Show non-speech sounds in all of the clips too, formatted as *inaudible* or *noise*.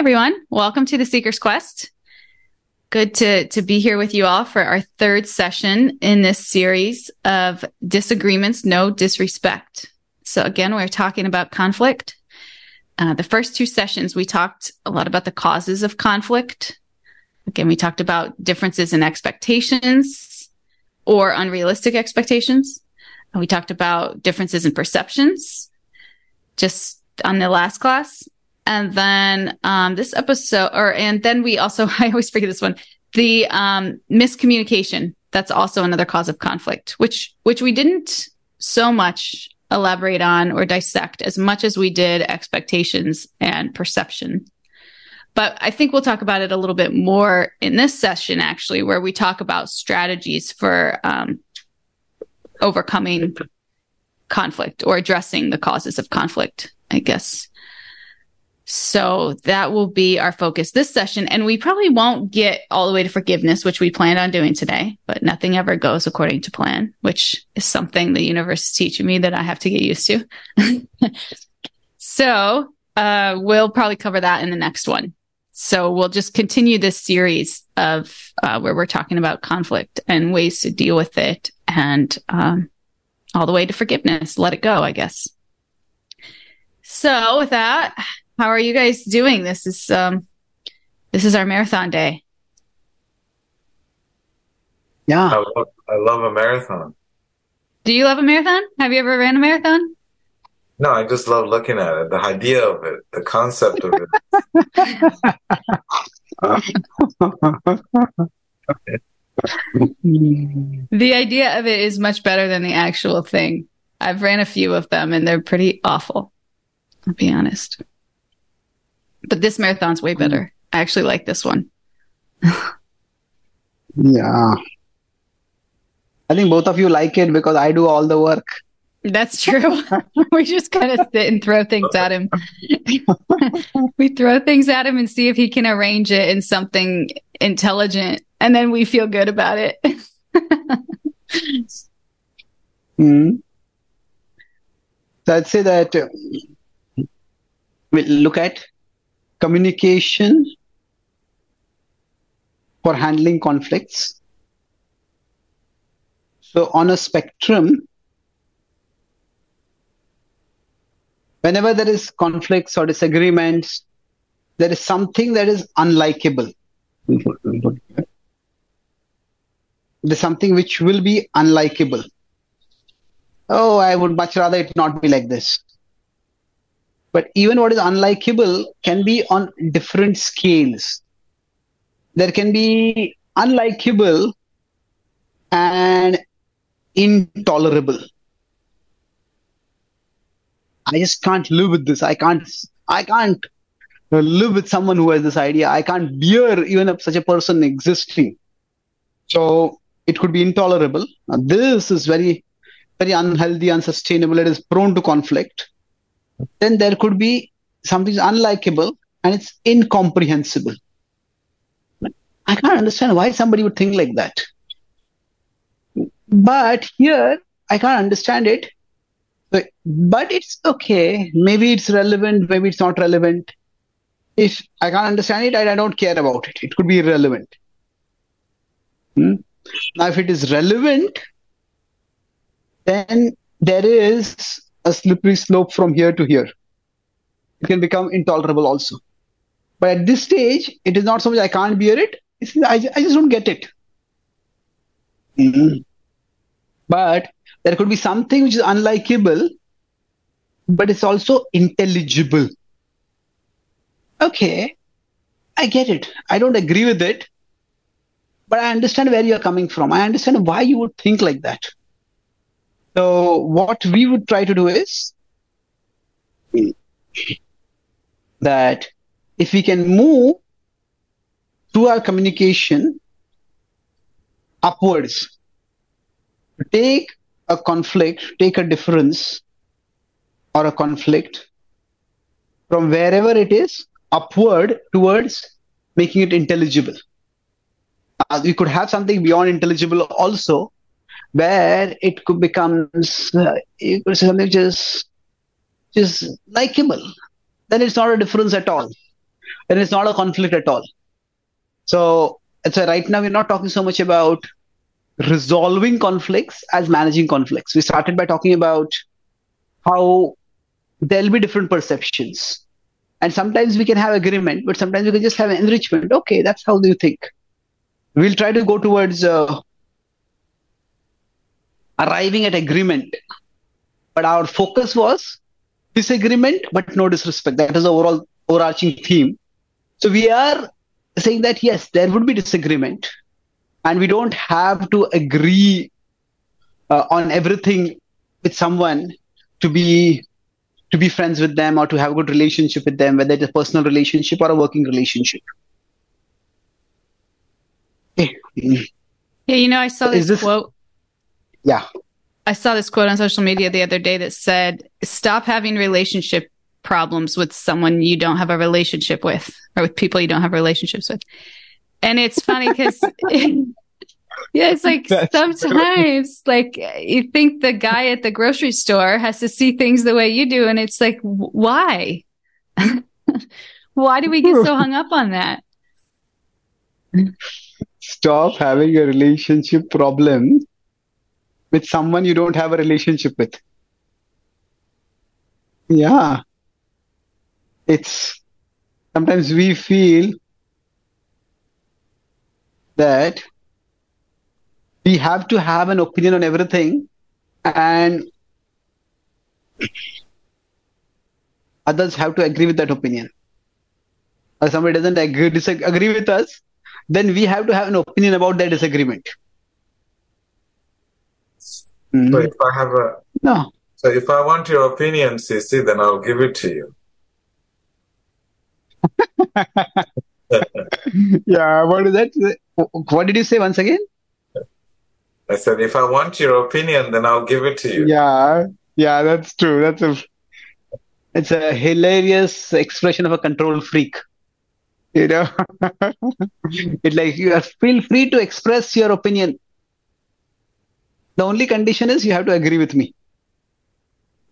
everyone. Welcome to the Seeker's Quest. Good to, to be here with you all for our third session in this series of disagreements, no disrespect. So again, we're talking about conflict. Uh, the first two sessions, we talked a lot about the causes of conflict. Again, we talked about differences in expectations or unrealistic expectations. And We talked about differences in perceptions just on the last class. And then um, this episode, or and then we also, *laughs* I always forget this one, the um, miscommunication. That's also another cause of conflict, which which we didn't so much elaborate on or dissect as much as we did expectations and perception. But I think we'll talk about it a little bit more in this session, actually, where we talk about strategies for um, overcoming conflict or addressing the causes of conflict, I guess. So that will be our focus this session. And we probably won't get all the way to forgiveness, which we planned on doing today, but nothing ever goes according to plan, which is something the universe is teaching me that I have to get used to. *laughs* so uh, we'll probably cover that in the next one. So we'll just continue this series of uh, where we're talking about conflict and ways to deal with it and um, all the way to forgiveness. Let it go, I guess. So with that, how are you guys doing? This is um this is our marathon day. Yeah. I love, I love a marathon. Do you love a marathon? Have you ever ran a marathon? No, I just love looking at it, the idea of it, the concept of it. *laughs* the idea of it is much better than the actual thing. I've ran a few of them and they're pretty awful. I'll be honest. But this marathon's way better. I actually like this one. *laughs* yeah. I think both of you like it because I do all the work. That's true. *laughs* we just kind of sit and throw things at him. *laughs* we throw things at him and see if he can arrange it in something intelligent, and then we feel good about it. mm. So I'd say that uh, we'll look at communication for handling conflicts. So on a spectrum, whenever there is conflicts or disagreements, there is something that is unlikable. There's something which will be unlikable. Oh, I would much rather it not be like this. But even what is unlikable can be on different scales. There can be unlikable and intolerable. I just can't live with this. I can't. I can't live with someone who has this idea. I can't bear even if such a person existing. So it could be intolerable. Now, this is very, very unhealthy, unsustainable. It is prone to conflict then there could be something unlikable and it's incomprehensible. I can't understand why somebody would think like that. But here, I can't understand it. But, but it's okay. Maybe it's relevant, maybe it's not relevant. If I can't understand it, I, I don't care about it. It could be irrelevant. Hmm? Now, if it is relevant, then there is a slippery slope from here to here. It can become intolerable also. But at this stage, it is not so much I can't bear it. I, I just don't get it. Mm-hmm. But there could be something which is unlikable, but it's also intelligible. Okay, I get it. I don't agree with it, but I understand where you're coming from. I understand why you would think like that. So what we would try to do is that if we can move through our communication upwards, take a conflict, take a difference or a conflict from wherever it is upward towards making it intelligible. Uh, we could have something beyond intelligible also, where it could becomes uh, something just just likable then it's not a difference at all then it's not a conflict at all. So, so right now we're not talking so much about resolving conflicts as managing conflicts. We started by talking about how there'll be different perceptions. And sometimes we can have agreement, but sometimes we can just have enrichment. Okay, that's how do you think. We'll try to go towards uh, arriving at agreement. But our focus was disagreement, but no disrespect. That is the overall overarching theme. So we are saying that yes, there would be disagreement, and we don't have to agree uh, on everything with someone to be to be friends with them or to have a good relationship with them, whether it's a personal relationship or a working relationship. Yeah, you know, I saw this, this quote. Yeah. I saw this quote on social media the other day that said, stop having relationship problems with someone you don't have a relationship with or with people you don't have relationships with. And it's funny because *laughs* *laughs* yeah, it's like That's sometimes true. like you think the guy at the grocery store has to see things the way you do. And it's like, why? *laughs* why do we get so hung up on that? Stop having a relationship problem with someone you don't have a relationship with. Yeah. It's sometimes we feel that we have to have an opinion on everything and others have to agree with that opinion. If somebody doesn't agree, disagree with us, then we have to have an opinion about that disagreement. Mm-hmm. So if I have a no. So if I want your opinion, CC, then I'll give it to you. *laughs* yeah, what is that? What did you say once again? I said, if I want your opinion, then I'll give it to you. Yeah, yeah, that's true. That's a, it's a hilarious expression of a control freak. You know, *laughs* it's like you feel free to express your opinion. The only condition is you have to agree with me.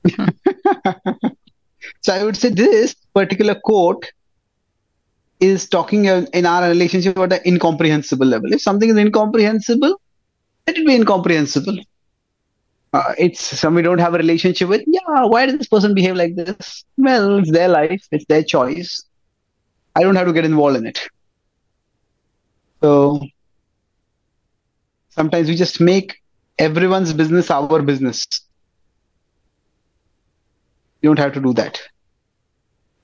*laughs* so I would say this particular quote is talking in our relationship about the incomprehensible level. If something is incomprehensible, let it be incomprehensible. Uh, it's some we don't have a relationship with. Yeah, why does this person behave like this? Well, it's their life, it's their choice. I don't have to get involved in it. So sometimes we just make everyone's business our business. You don't have to do that.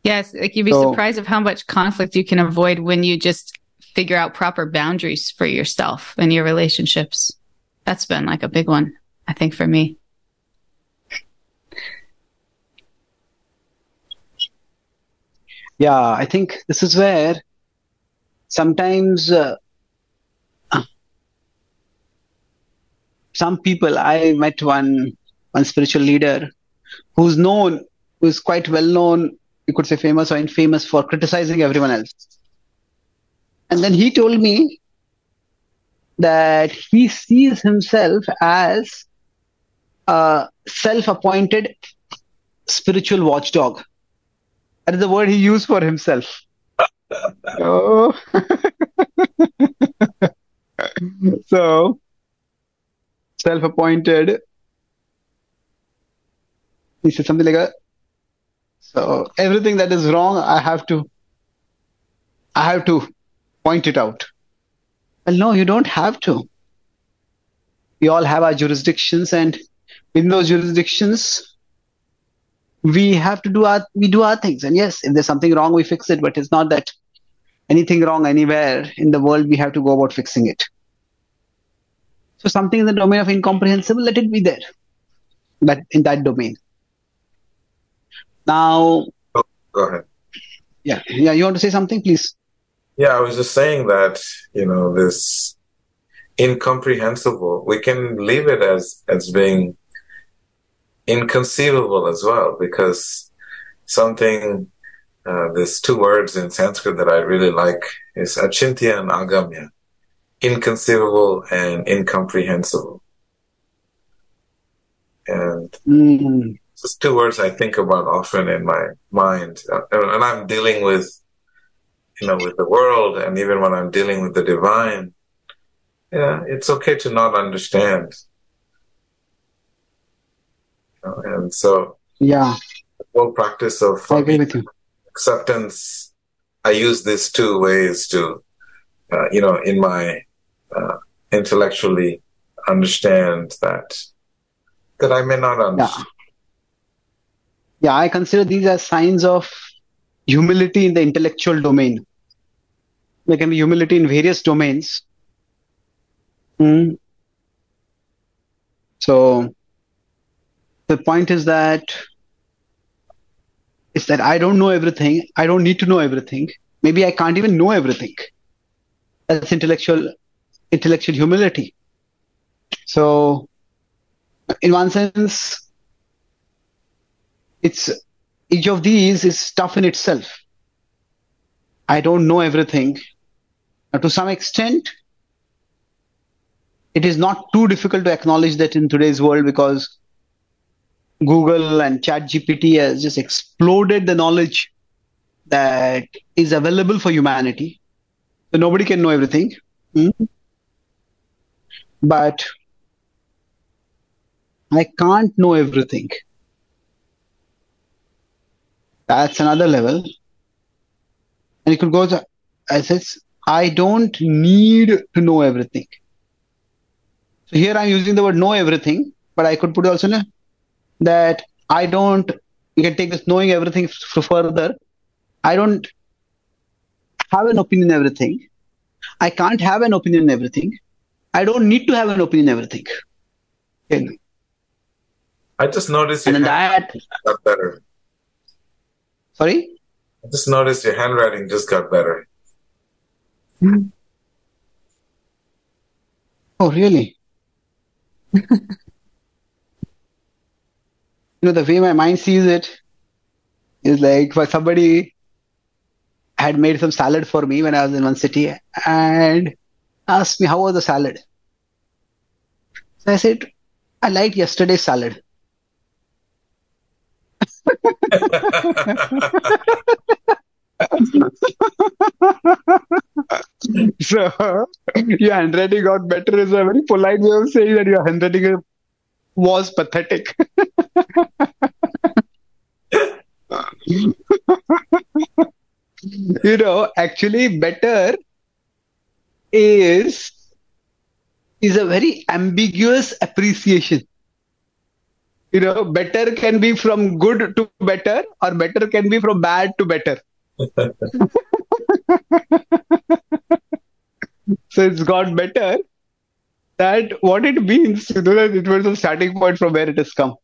Yes, like you'd be so, surprised of how much conflict you can avoid when you just figure out proper boundaries for yourself and your relationships. That's been like a big one, I think, for me. Yeah, I think this is where sometimes uh, some people I met one one spiritual leader who's known, who's quite well known you could say famous or infamous for criticizing everyone else. And then he told me that he sees himself as a self appointed spiritual watchdog. That is the word he used for himself. *laughs* oh. *laughs* so, self appointed. He said something like a so everything that is wrong, I have to, I have to point it out. Well, no, you don't have to. We all have our jurisdictions, and in those jurisdictions, we have to do our we do our things. And yes, if there's something wrong, we fix it. But it's not that anything wrong anywhere in the world we have to go about fixing it. So something in the domain of incomprehensible, let it be there. But in that domain. Now, oh, go ahead. Yeah, yeah. You want to say something, please? Yeah, I was just saying that you know this incomprehensible. We can leave it as as being inconceivable as well, because something. Uh, there's two words in Sanskrit that I really like is achintya and agamya, inconceivable and incomprehensible. And mm just two words I think about often in my mind, and I'm dealing with you know, with the world and even when I'm dealing with the divine, yeah, it's okay to not understand. You know, and so, Yeah, the whole practice of I agree with you. acceptance, I use these two ways to, uh, you know, in my uh, intellectually understand that that I may not Yeah. understand. Yeah, I consider these as signs of humility in the intellectual domain. There can be humility in various domains. Mm. So the point is that is that I don't know everything. I don't need to know everything. Maybe I can't even know everything. That's intellectual intellectual humility. So in one sense, it's each of these is tough in itself. I don't know everything. To some extent, it is not too difficult to acknowledge that in today's world because Google and ChatGPT has just exploded the knowledge that is available for humanity. So nobody can know everything. Hmm? But I can't know everything. That's another level. And it could go as it's, I don't need to know everything. So here I'm using the word know everything, but I could put also no, that I don't, you can take this knowing everything f- further. I don't have an opinion on everything. I can't have an opinion on everything. I don't need to have an opinion on everything. Okay. I just noticed your And then hand that, got better. sorry? I just noticed your handwriting just got better. Hmm. Oh, really? *laughs* you know, the way my mind sees it is like for somebody had made some salad for me when I was in one city and asked me how was the salad. So I said, I liked yesterday's salad. *laughs* So your handwriting got better is a very polite way of saying that your handwriting was pathetic. *laughs* you know, actually better is is a very ambiguous appreciation. You know, better can be from good to better, or better can be from bad to better. *laughs* so it's got better. That what it means, you know, that it was a starting point from where it has come.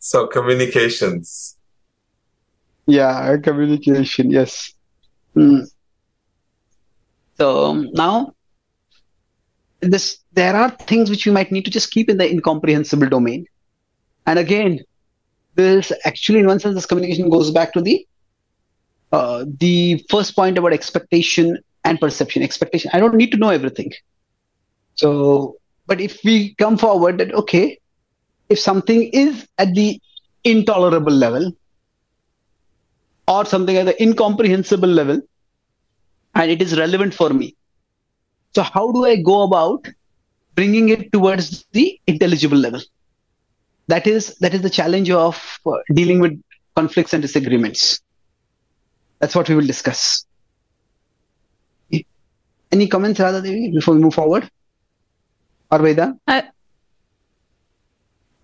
so communications. Yeah, communication. Yes. Hmm. So now, this there are things which you might need to just keep in the incomprehensible domain. And again, this actually, in one sense, this communication goes back to the uh, the first point about expectation and perception. Expectation. I don't need to know everything. So, but if we come forward that okay, if something is at the intolerable level or something at the incomprehensible level, and it is relevant for me. So, how do I go about bringing it towards the intelligible level? That is that is the challenge of uh, dealing with conflicts and disagreements. That's what we will discuss. Any comments, Radha Devi, before we move forward? Or Veda? I,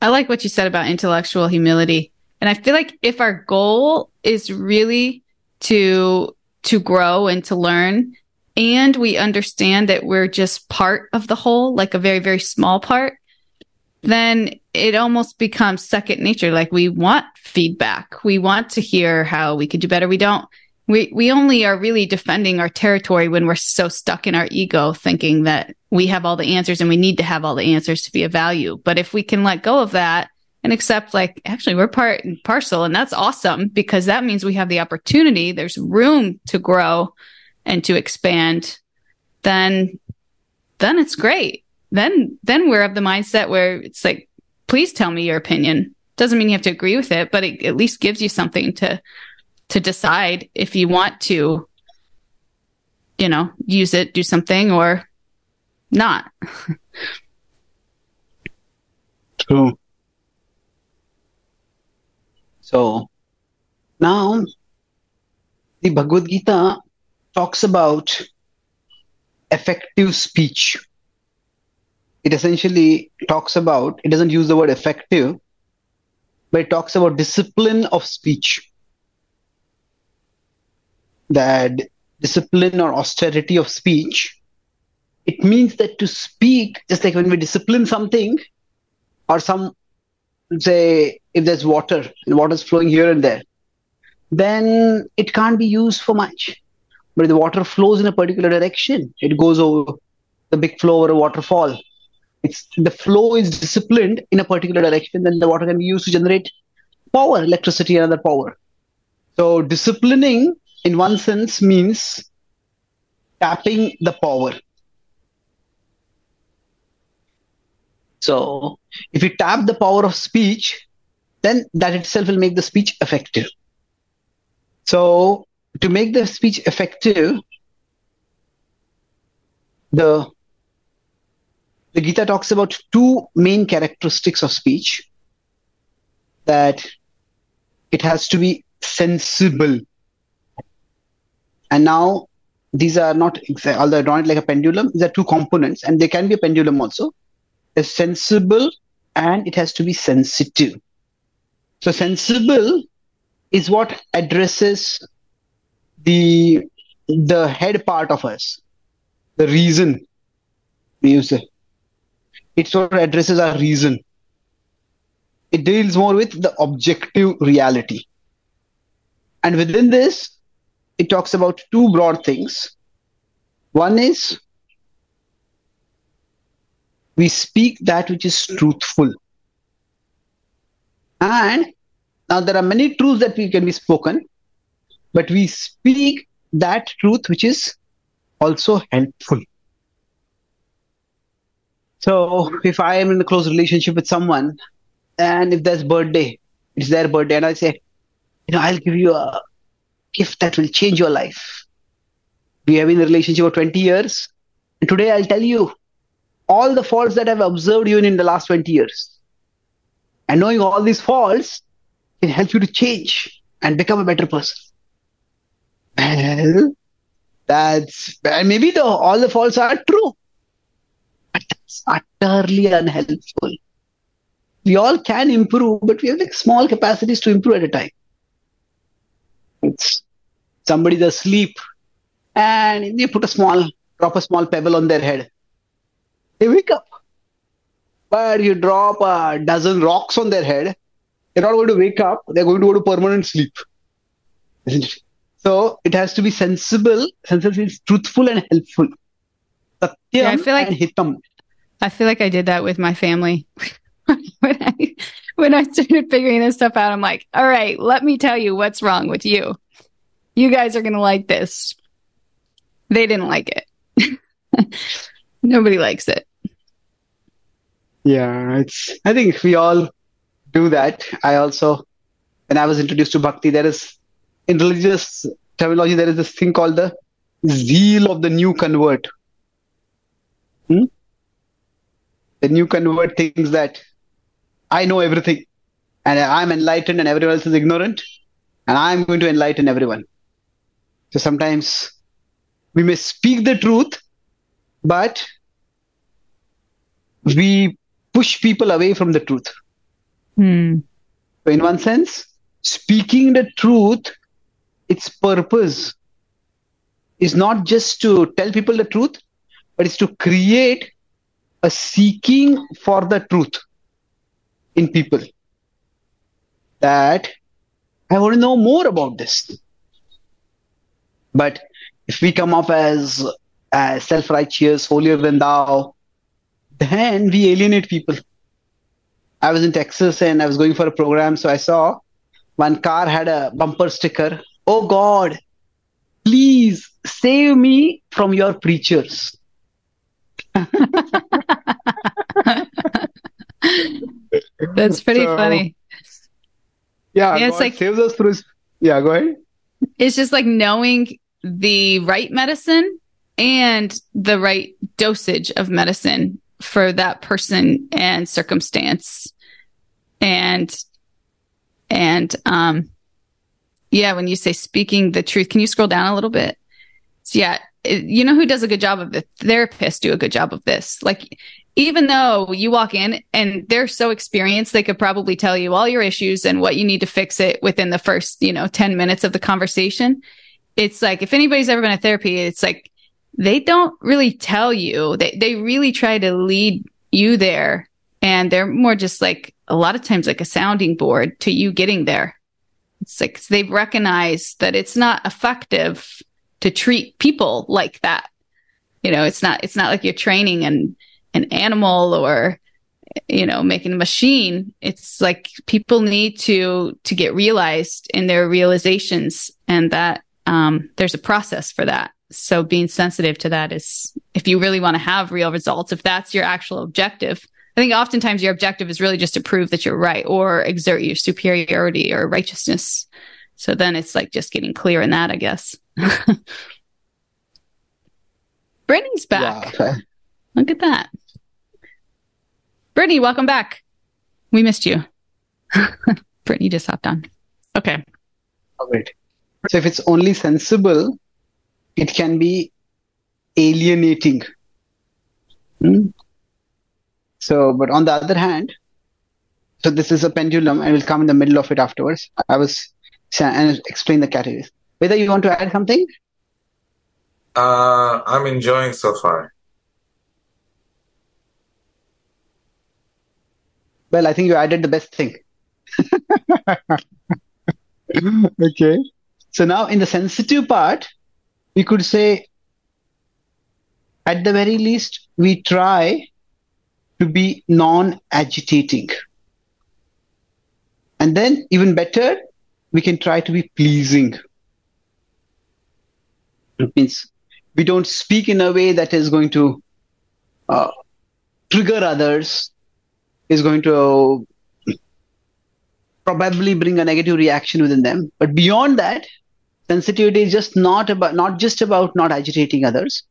I like what you said about intellectual humility. And I feel like if our goal is really to to grow and to learn and we understand that we're just part of the whole, like a very very small part, then it almost becomes second nature like we want feedback. We want to hear how we could do better. We don't we we only are really defending our territory when we're so stuck in our ego thinking that we have all the answers and we need to have all the answers to be of value but if we can let go of that and accept like actually we're part and parcel and that's awesome because that means we have the opportunity there's room to grow and to expand then then it's great then then we're of the mindset where it's like please tell me your opinion doesn't mean you have to agree with it but it at least gives you something to to decide if you want to, you know, use it, do something or not. *laughs* True. So now the Bhagavad Gita talks about effective speech. It essentially talks about, it doesn't use the word effective, but it talks about discipline of speech. That discipline or austerity of speech, it means that to speak, just like when we discipline something, or some say if there's water and water is flowing here and there then it can't be used for much. But if the water flows in a particular direction it goes over the big flow or a waterfall. It's the flow is disciplined in a particular direction then the water can be used to generate power electricity and other power. So disciplining in one sense means tapping the power So if you tap the power of speech, then that itself will make the speech effective. So to make the speech effective, the the Gita talks about two main characteristics of speech that it has to be sensible. And now these are not although I drawn it like a pendulum, these are two components, and they can be a pendulum also sensible and it has to be sensitive. So sensible is what addresses the the head part of us, the reason use it. It sort of addresses our reason. It deals more with the objective reality. And within this, it talks about two broad things. One is we speak that which is truthful. And now there are many truths that we can be spoken, but we speak that truth which is also helpful. So if I am in a close relationship with someone, and if there's birthday, it's their birthday, and I say, you know, I'll give you a gift that will change your life. We have been in a relationship for 20 years, and today I'll tell you all the faults that I've observed even in the last 20 years. And knowing all these faults can help you to change and become a better person. Well, that's maybe the, all the faults are true, but that's utterly unhelpful. We all can improve, but we have like small capacities to improve at a time. It's somebody's asleep, and you put a small, drop a small pebble on their head they wake up. But you drop a dozen rocks on their head, they're not going to wake up, they're going to go to permanent sleep. So it has to be sensible, sensible means truthful and helpful. Satyam yeah, I feel like, hitam. I feel like I did that with my family. *laughs* when I when I started figuring this stuff out, I'm like, all right, let me tell you what's wrong with you. You guys are gonna like this. They didn't like it. *laughs* Nobody likes it. Yeah, it's. I think we all do that. I also, when I was introduced to bhakti, there is in religious terminology there is this thing called the zeal of the new convert. Hmm? The new convert thinks that I know everything, and I'm enlightened, and everyone else is ignorant, and I'm going to enlighten everyone. So sometimes we may speak the truth, but we push people away from the truth. Hmm. So, in one sense, speaking the truth, its purpose is not just to tell people the truth, but it's to create a seeking for the truth in people. That I want to know more about this. But if we come off as, as self righteous, holier than thou, then we alienate people. I was in Texas and I was going for a program, so I saw one car had a bumper sticker. Oh God, please save me from your preachers. *laughs* That's pretty so, funny. Yeah, yeah it's like saves us through. Yeah, go ahead. it's just like knowing the right medicine and the right dosage of medicine for that person and circumstance. And, and, um, yeah, when you say speaking the truth, can you scroll down a little bit? So yeah, it, you know who does a good job of the therapists do a good job of this. Like even though you walk in and they're so experienced, they could probably tell you all your issues and what you need to fix it within the first, you know, 10 minutes of the conversation. It's like, if anybody's ever been to therapy, it's like, they don't really tell you. They, they really try to lead you there. And they're more just like a lot of times like a sounding board to you getting there. It's like they've recognized that it's not effective to treat people like that. You know, it's not, it's not like you're training and, an animal or you know making a machine it's like people need to to get realized in their realizations and that um, there's a process for that so being sensitive to that is if you really want to have real results if that's your actual objective i think oftentimes your objective is really just to prove that you're right or exert your superiority or righteousness so then it's like just getting clear in that i guess *laughs* brittany's back yeah, okay. look at that Brittany, welcome back. We missed you. *laughs* Brittany just hopped on. Okay. Oh, All right. So if it's only sensible, it can be alienating. Hmm? So, but on the other hand, so this is a pendulum. I will come in the middle of it afterwards. I was and explain the categories. Whether you want to add something? Uh, I'm enjoying so far. Well, I think you added the best thing. *laughs* okay. So now in the sensitive part, we could say, at the very least, we try to be non agitating. And then, even better, we can try to be pleasing. It means we don't speak in a way that is going to uh, trigger others is going to probably bring a negative reaction within them. But beyond that, sensitivity is just not about not just about not agitating others.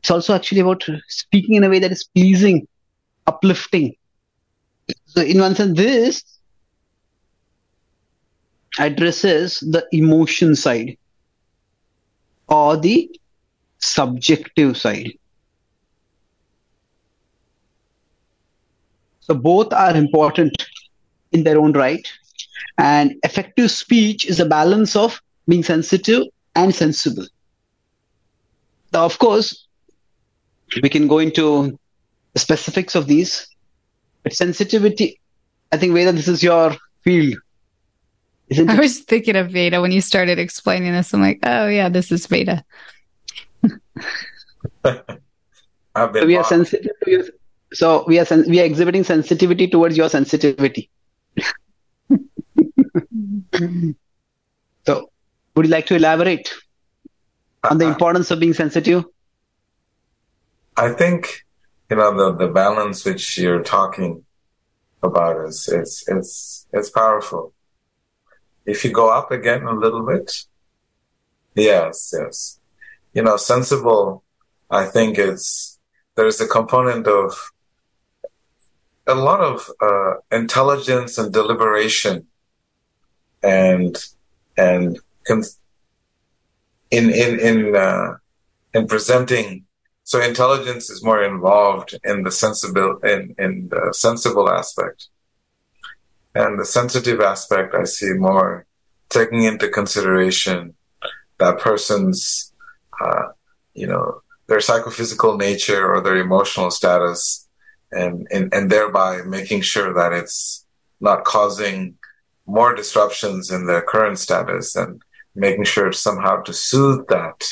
It's also actually about speaking in a way that is pleasing, uplifting. So in one sense, this addresses the emotion side or the subjective side. So both are important in their own right. And effective speech is a balance of being sensitive and sensible. Now, of course, we can go into the specifics of these. But sensitivity, I think, Veda, this is your field. I was thinking of Veda when you started explaining this. I'm like, oh, yeah, this is Veda. *laughs* So we are sensitive to your, so we are sen- we are exhibiting sensitivity towards your sensitivity. *laughs* so, would you like to elaborate on the importance of being sensitive? I think you know the the balance which you're talking about is it's it's it's powerful. If you go up again a little bit, yes, yes, you know, sensible. I think it's there's a component of a lot of uh, intelligence and deliberation and and in in in uh, in presenting. So intelligence is more involved in the sensible in in the sensible aspect. And the sensitive aspect i see more taking into consideration that person's uh, you know their psychophysical nature or their emotional status and, and, and thereby making sure that it's not causing more disruptions in their current status and making sure somehow to soothe that.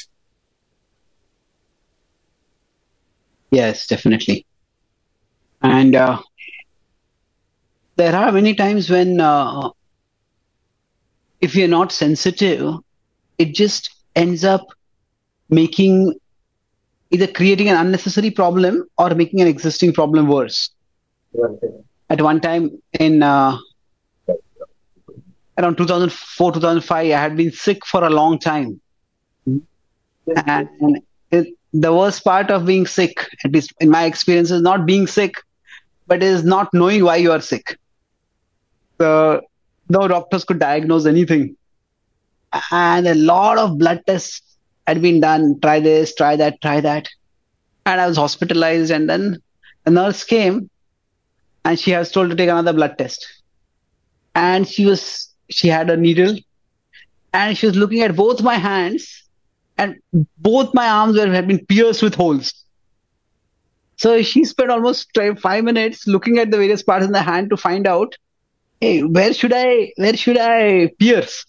Yes, definitely. And uh, there are many times when, uh, if you're not sensitive, it just ends up making either creating an unnecessary problem or making an existing problem worse. At one time in uh, around 2004, 2005, I had been sick for a long time. And it, the worst part of being sick, at least in my experience, is not being sick, but is not knowing why you are sick. So, no doctors could diagnose anything. And a lot of blood tests had been done. Try this, try that, try that. And I was hospitalized. And then a nurse came and she was told to take another blood test. And she was, she had a needle and she was looking at both my hands and both my arms were had been pierced with holes. So she spent almost five minutes looking at the various parts in the hand to find out, hey, where should I, where should I pierce?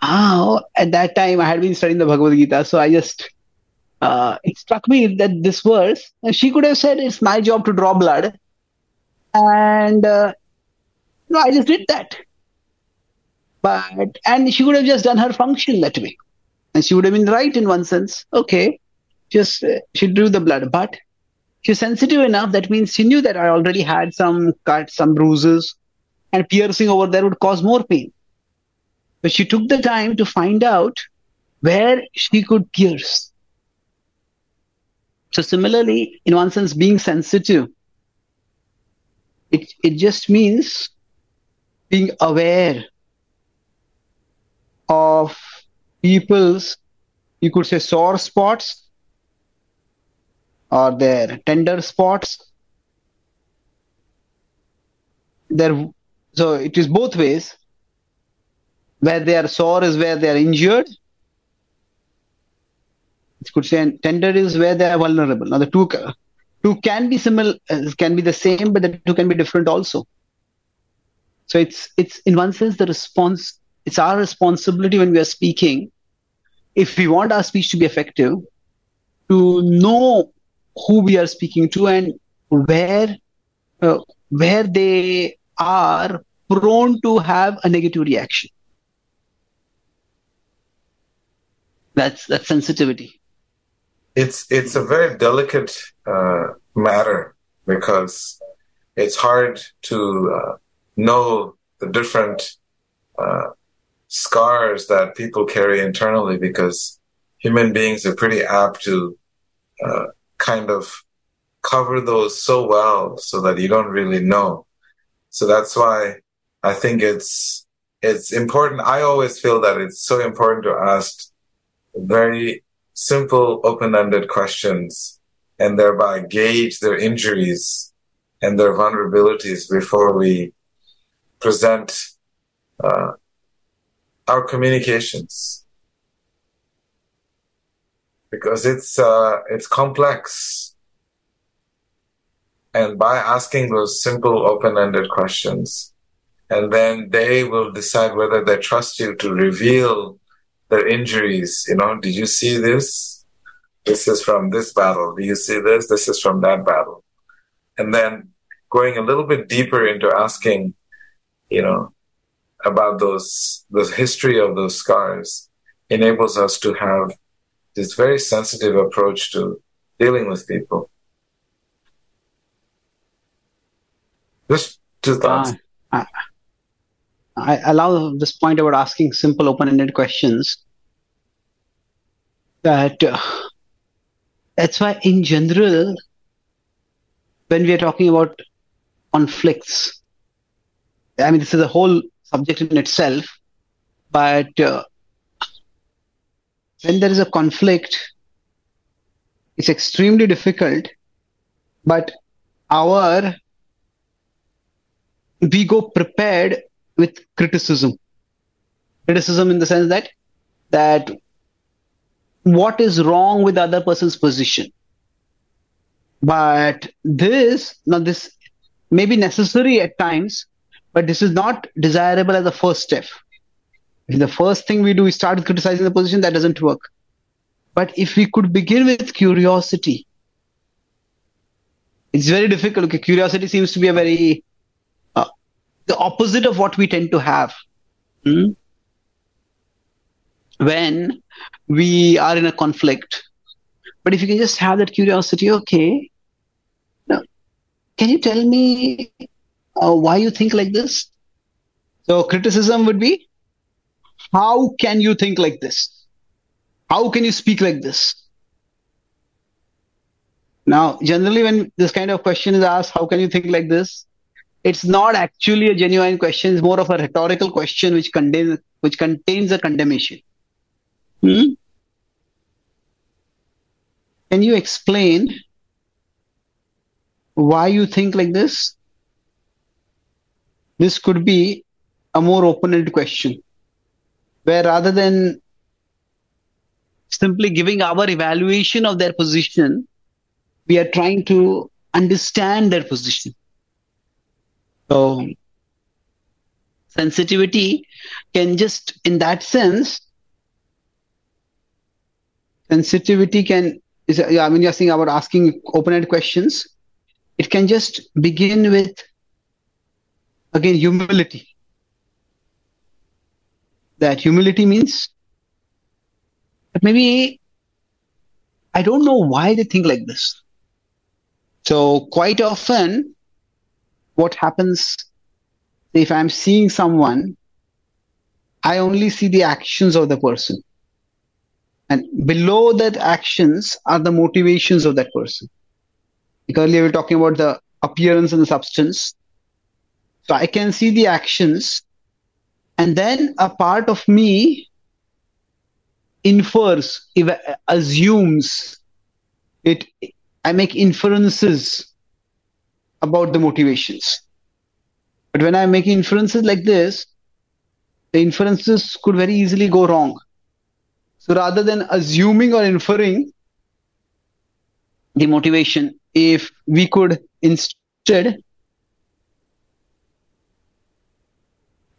Ah, at that time I had been studying the Bhagavad Gita, so I just uh, it struck me that this verse she could have said it's my job to draw blood, and uh, no, I just did that. But and she would have just done her function that way, and she would have been right in one sense. Okay, just uh, she drew the blood, but she's sensitive enough. That means she knew that I already had some cuts, some bruises, and piercing over there would cause more pain. But she took the time to find out where she could pierce. So similarly, in one sense, being sensitive, it, it just means being aware of people's, you could say, sore spots or their tender spots. There, so it is both ways where they are sore is where they are injured. It could say tender is where they are vulnerable. Now the two two can be similar, uh, can be the same, but the two can be different also. So it's it's in one sense the response. It's our responsibility when we are speaking, if we want our speech to be effective, to know who we are speaking to and where uh, where they are prone to have a negative reaction. That's that sensitivity. It's it's a very delicate uh, matter because it's hard to uh, know the different uh, scars that people carry internally because human beings are pretty apt to uh, kind of cover those so well so that you don't really know. So that's why I think it's it's important. I always feel that it's so important to ask very simple, open-ended questions and thereby gauge their injuries and their vulnerabilities before we present uh, our communications because it's uh, it's complex and by asking those simple open-ended questions and then they will decide whether they trust you to reveal their injuries. You know, did you see this? This is from this battle. Do you see this? This is from that battle. And then going a little bit deeper into asking, you know, about those, the history of those scars enables us to have this very sensitive approach to dealing with people. Just two thoughts. Uh, I allow this point about asking simple open-ended questions. That uh, that's why, in general, when we are talking about conflicts, I mean, this is a whole subject in itself. But uh, when there is a conflict, it's extremely difficult. But our we go prepared with criticism. Criticism in the sense that that what is wrong with the other person's position. But this now this may be necessary at times, but this is not desirable as a first step. If the first thing we do is start criticizing the position, that doesn't work. But if we could begin with curiosity, it's very difficult. Okay, curiosity seems to be a very the opposite of what we tend to have hmm? when we are in a conflict. But if you can just have that curiosity, okay, now, can you tell me uh, why you think like this? So criticism would be, how can you think like this? How can you speak like this? Now, generally, when this kind of question is asked, how can you think like this? It's not actually a genuine question. It's more of a rhetorical question which contains which contains a condemnation. Hmm? Can you explain why you think like this? This could be a more open-ended question, where rather than simply giving our evaluation of their position, we are trying to understand their position. So sensitivity can just, in that sense, sensitivity can is I mean you're saying about asking open-ended questions. It can just begin with again humility. That humility means maybe I don't know why they think like this. So quite often, what happens if I'm seeing someone, I only see the actions of the person. And below that actions are the motivations of that person. Earlier we were talking about the appearance and the substance. So I can see the actions and then a part of me infers, assumes it I make inferences about the motivations. But when I make inferences like this, the inferences could very easily go wrong. So rather than assuming or inferring the motivation, if we could instead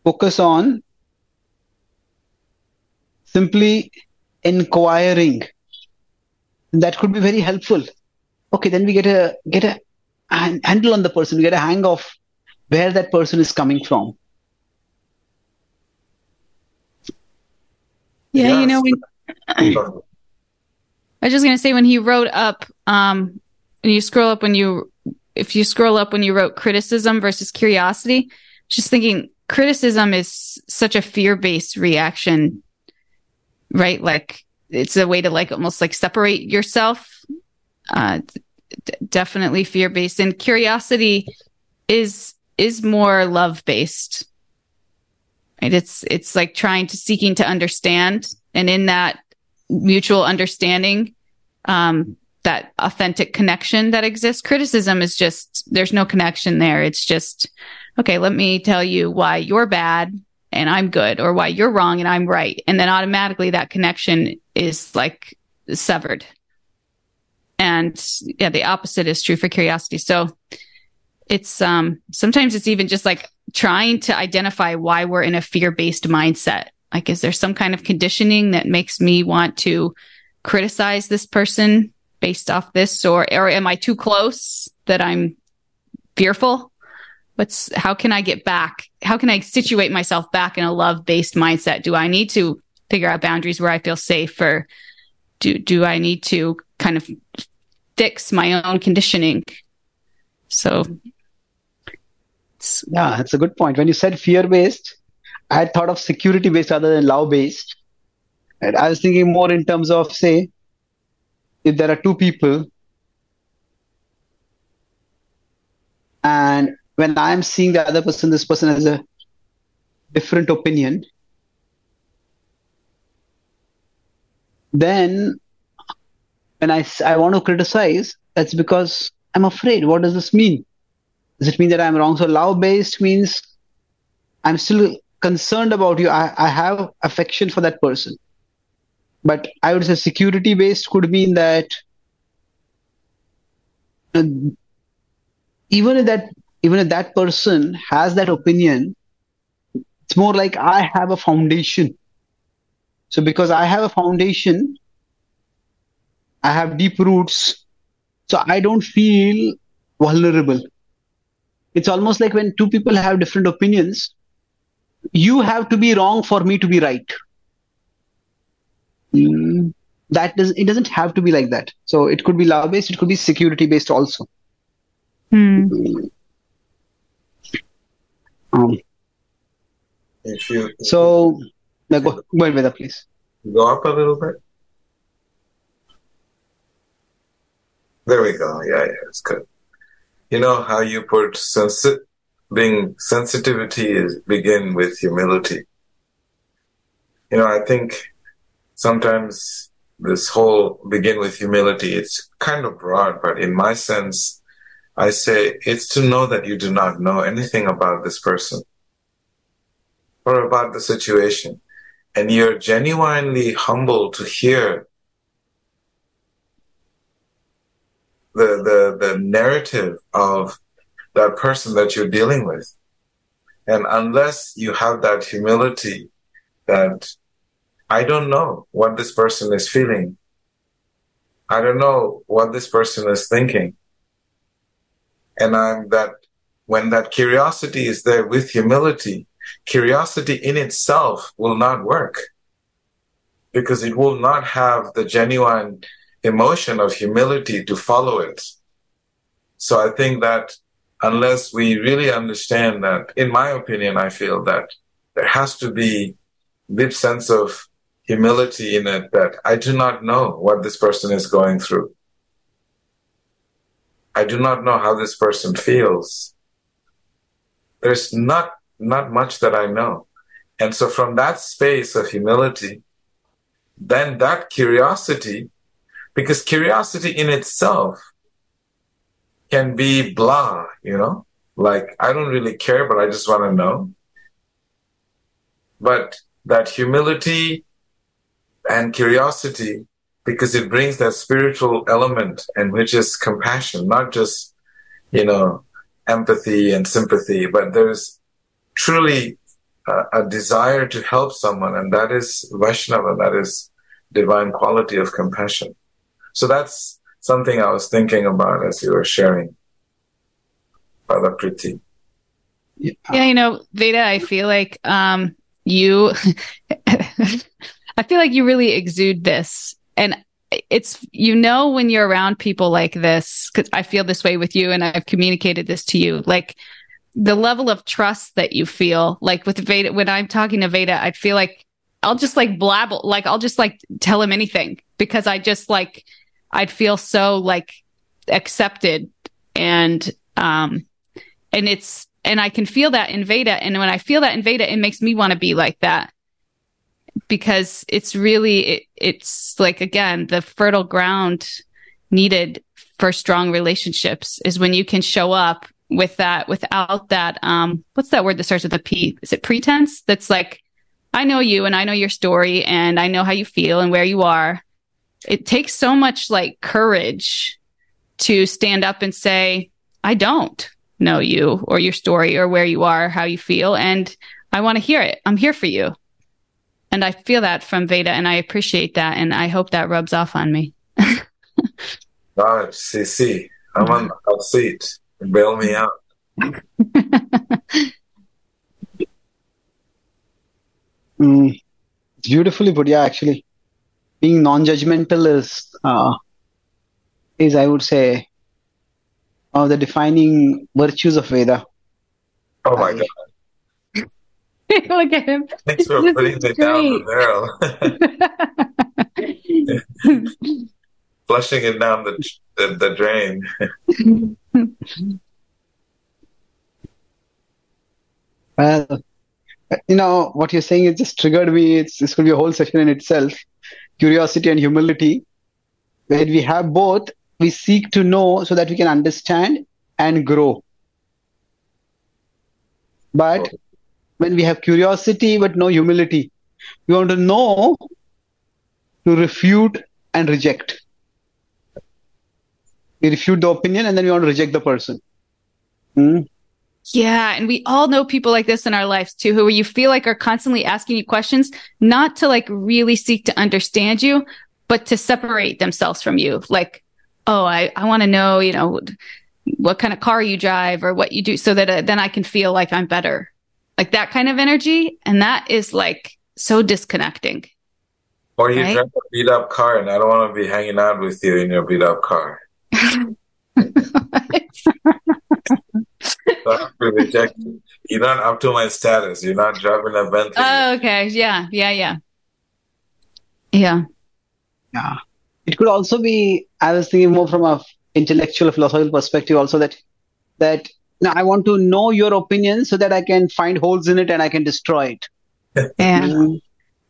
focus on simply inquiring, that could be very helpful okay, then we get a get a handle on the person. We get a hang of where that person is coming from. Yeah, yes. you know, when, *clears throat* I was just gonna say when he wrote up, um, and you scroll up when you, if you scroll up when you wrote criticism versus curiosity, just thinking criticism is such a fear-based reaction, right? Like it's a way to like almost like separate yourself. Uh, d- definitely fear based and curiosity is is more love based right? It's it's like trying to seeking to understand. And in that mutual understanding um that authentic connection that exists criticism is just there's no connection there. It's just okay let me tell you why you're bad and i'm good or why you're wrong and i'm right. And then automatically that connection is like severed. And yeah the opposite is true for curiosity. So it's um sometimes it's even just like trying to identify why we're in a fear-based mindset. Like is there some kind of conditioning that makes me want to criticize this person based off this or or am i too close that i'm fearful what's how can i get back how can i situate myself back in a love based mindset do i need to figure out boundaries where i feel safe or do do i need to kind of fix my own conditioning. So, yeah, that's a good point. When you said fear based, I had thought of security based rather than love based. And I was thinking more in terms of, say, if there are two people, and when I'm seeing the other person, this person has a different opinion, then when I, I want to criticize, that's because I'm afraid. What does this mean? Does it mean that I'm wrong? So love based means I'm still concerned about you. I, I have affection for that person. But I would say security based could mean that uh, even if that even if that person has that opinion, it's more like I have a foundation. So because I have a foundation, I have deep roots. So I don't feel vulnerable. It's almost like when two people have different opinions, you have to be wrong for me to be right. Mm, that does it doesn't have to be like that. So it could be love based, it could be security based also. Hmm. Um, If you So, no, go, go ahead, Veda, please. go up a little bit. There we go. Yeah, yeah, it's good. You know how you put sensi- being sensitivity is begin with humility. You know, I think sometimes this whole begin with humility, it's kind of broad, but in my sense, I say it's to know that you do not know anything about this person or about the situation. And you're genuinely humble to hear the, the, the narrative of that person that you're dealing with. And unless you have that humility that I don't know what this person is feeling. I don't know what this person is thinking. And I'm that when that curiosity is there with humility, curiosity in itself will not work because it will not have the genuine emotion of humility to follow it. So I think that unless we really understand that, in my opinion, I feel that there has to be deep sense of humility in it that I do not know what this person is going through. I do not know how this person feels. There's not, not much that I know. And so from that space of humility, then that curiosity, because curiosity in itself can be blah, you know, like I don't really care, but I just want to know. But that humility and curiosity because it brings that spiritual element and which is compassion, not just, you know, empathy and sympathy, but there's truly a, a desire to help someone. And that is Vaishnava, that is divine quality of compassion. So that's something I was thinking about as you were sharing, Radhapriti. Yeah. yeah, you know, Veda, I feel like um, you *laughs* I feel like you really exude this. And it's, you know, when you're around people like this, because I feel this way with you and I've communicated this to you, like the level of trust that you feel, like with Veda, when I'm talking to Veda, I feel like I'll just like blabble, like I'll just like tell him anything because I just like, I'd feel so like accepted and, um, and it's, and I can feel that in Veda. And when I feel that in Veda, it makes me want to be like that because it's really it, it's like again the fertile ground needed for strong relationships is when you can show up with that without that um what's that word that starts with a p? Is it pretense? That's like i know you and i know your story and i know how you feel and where you are. It takes so much like courage to stand up and say i don't know you or your story or where you are how you feel and i want to hear it. I'm here for you and I feel that from Veda and I appreciate that. And I hope that rubs off on me. Right, see, see, I'm on the hot seat. Bail me out. *laughs* mm, beautifully put. Yeah, actually, being non-judgmental is, uh, is I would say, one of the defining virtues of Veda. Oh my I, God. *laughs* Look at him. Thanks for this putting it down the barrel. *laughs* Flushing it down the the, the drain. *laughs* well, you know what you're saying. It just triggered me. It's this could be a whole session in itself. Curiosity and humility. When we have both, we seek to know so that we can understand and grow. But oh when we have curiosity but no humility. We want to know to refute and reject. We refute the opinion and then we want to reject the person. Hmm? Yeah. And we all know people like this in our lives too, who you feel like are constantly asking you questions, not to like really seek to understand you, but to separate themselves from you. Like, oh, I, I want to know, you know, what kind of car you drive or what you do so that uh, then I can feel like I'm better like that kind of energy. And that is like so disconnecting. Or you right? drive a beat up car and I don't want to be hanging out with you in your beat up car. *laughs* so rejected. you're not up to my status. You're not driving a Bentley. Oh, okay. Yeah, yeah, yeah. Yeah. Yeah. It could also be, I was thinking more from a intellectual philosophical perspective also that, that now I want to know your opinion so that I can find holes in it and I can destroy it. Yeah. Mm.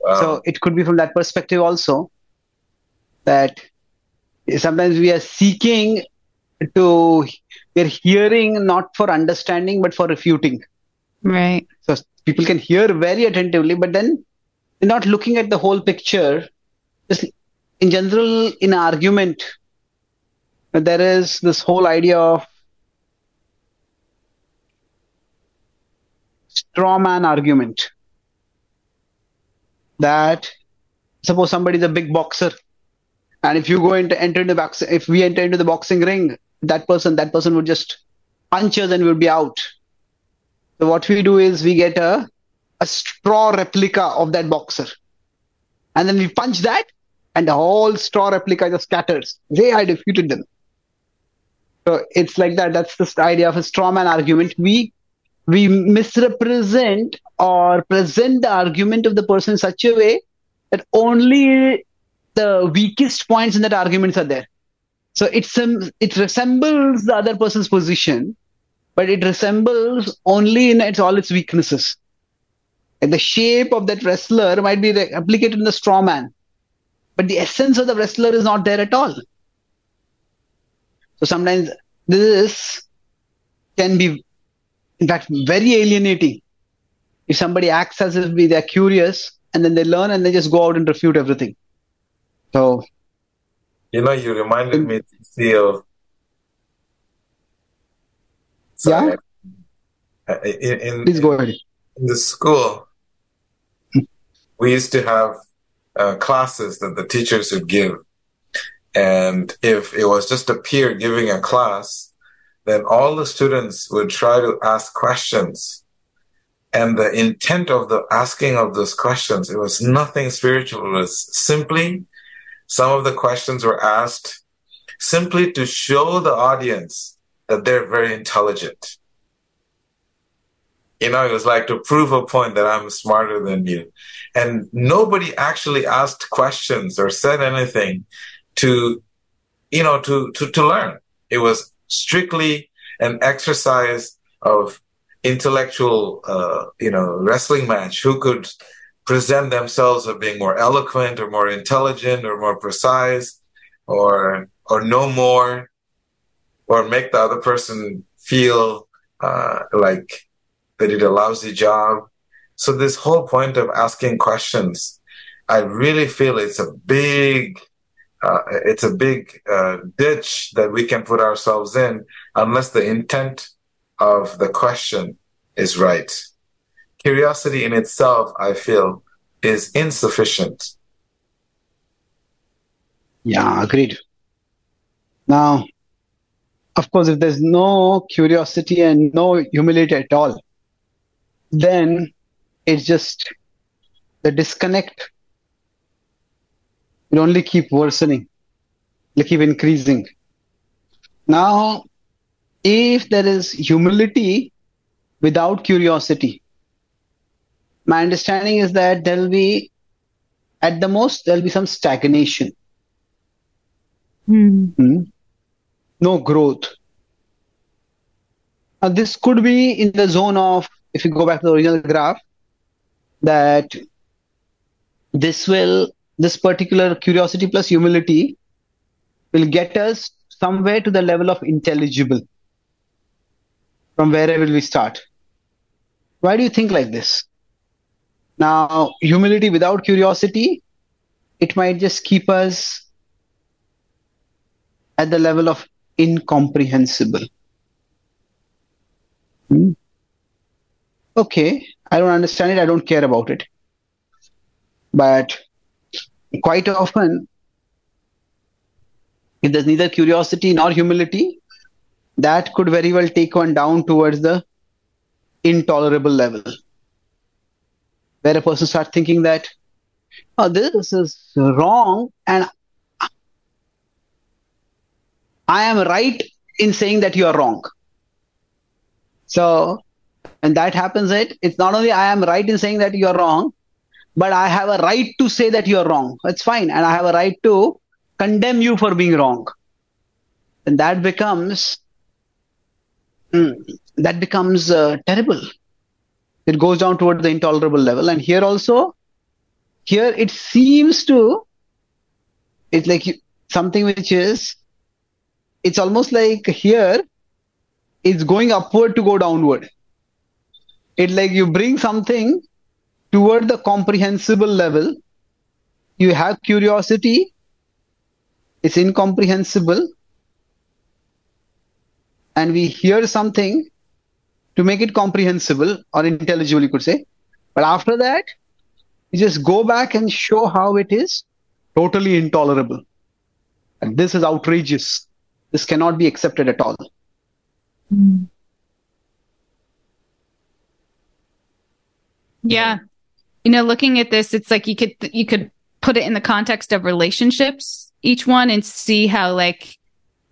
Wow. So it could be from that perspective also that sometimes we are seeking to, we're hearing not for understanding but for refuting. Right. So people can hear very attentively, but then they're not looking at the whole picture. Just in general, in argument, there is this whole idea of straw man argument. That suppose somebody is a big boxer, and if you go into enter into box, if we enter into the boxing ring, that person, that person would just punch us and we'll be out. So what we do is we get a a straw replica of that boxer, and then we punch that, and the whole straw replica just scatters. Hey, I defeated them. So it's like that. That's the idea of a straw man argument. We we misrepresent or present the argument of the person in such a way that only the weakest points in that arguments are there. So it's um, it resembles the other person's position, but it resembles only in its all its weaknesses. And the shape of that wrestler might be replicated in the straw man, but the essence of the wrestler is not there at all. So sometimes this can be, in fact, very alienating. If somebody acts as if they're curious and then they learn and they just go out and refute everything. So You know, you reminded me see of. Yeah? In, in, please go ahead. in the school, we used to have uh, classes that the teachers would give. And if it was just a peer giving a class, then all the students would try to ask questions. And the intent of the asking of those questions, it was nothing spiritual. It was simply, some of the questions were asked simply to show the audience that they're very intelligent. You know, it was like to prove a point that I'm smarter than you. And nobody actually asked questions or said anything to, you know, to, to, to learn. It was strictly an exercise of intellectual, uh, you know, wrestling match. Who could present themselves as being more eloquent or more intelligent or more precise or, or know more or make the other person feel, uh, like they did a lousy job. So this whole point of asking questions, I really feel it's a big, uh, it's a big uh, ditch that we can put ourselves in unless the intent of the question is right. Curiosity in itself, I feel, is insufficient. Yeah, agreed. Now, of course, if there's no curiosity and no humility at all, then it's just the disconnect will only keep worsening, will keep increasing. Now, if there is humility without curiosity, my understanding is that there'll be, at the most, there'll be some stagnation. Hmm? No growth. Now, this could be in the zone of, if you go back to the original graph, that this will, this particular curiosity plus humility will get us somewhere to the level of intelligible. From where will we start? Why do you think like this? Now, humility without curiosity, it might just keep us at the level of incomprehensible. Hmm? Okay, I don't understand it, I don't care about it. But quite often, if there's neither curiosity nor humility, that could very well take one down towards the intolerable level. Where a person starts thinking that, oh, this is wrong, and I am right in saying that you are wrong. So And that happens, it it's not only I am right in saying that you're wrong, but I have a right to say that you're wrong. That's fine. And I have a right to condemn you for being wrong. And that becomes mm, that becomes uh, terrible. It goes down toward the intolerable level. And here also, here it seems to, it's like something which is, it's almost like here, it's going upward to go downward. It's like you bring something toward the comprehensible level. You have curiosity. It's incomprehensible. And we hear something to make it comprehensible or intelligible, you could say. But after that, you just go back and show how it is totally intolerable. And this is outrageous. This cannot be accepted at all. Mm. Yeah. You know, looking at this, it's like you could you could put it in the context of relationships, each one, and see how like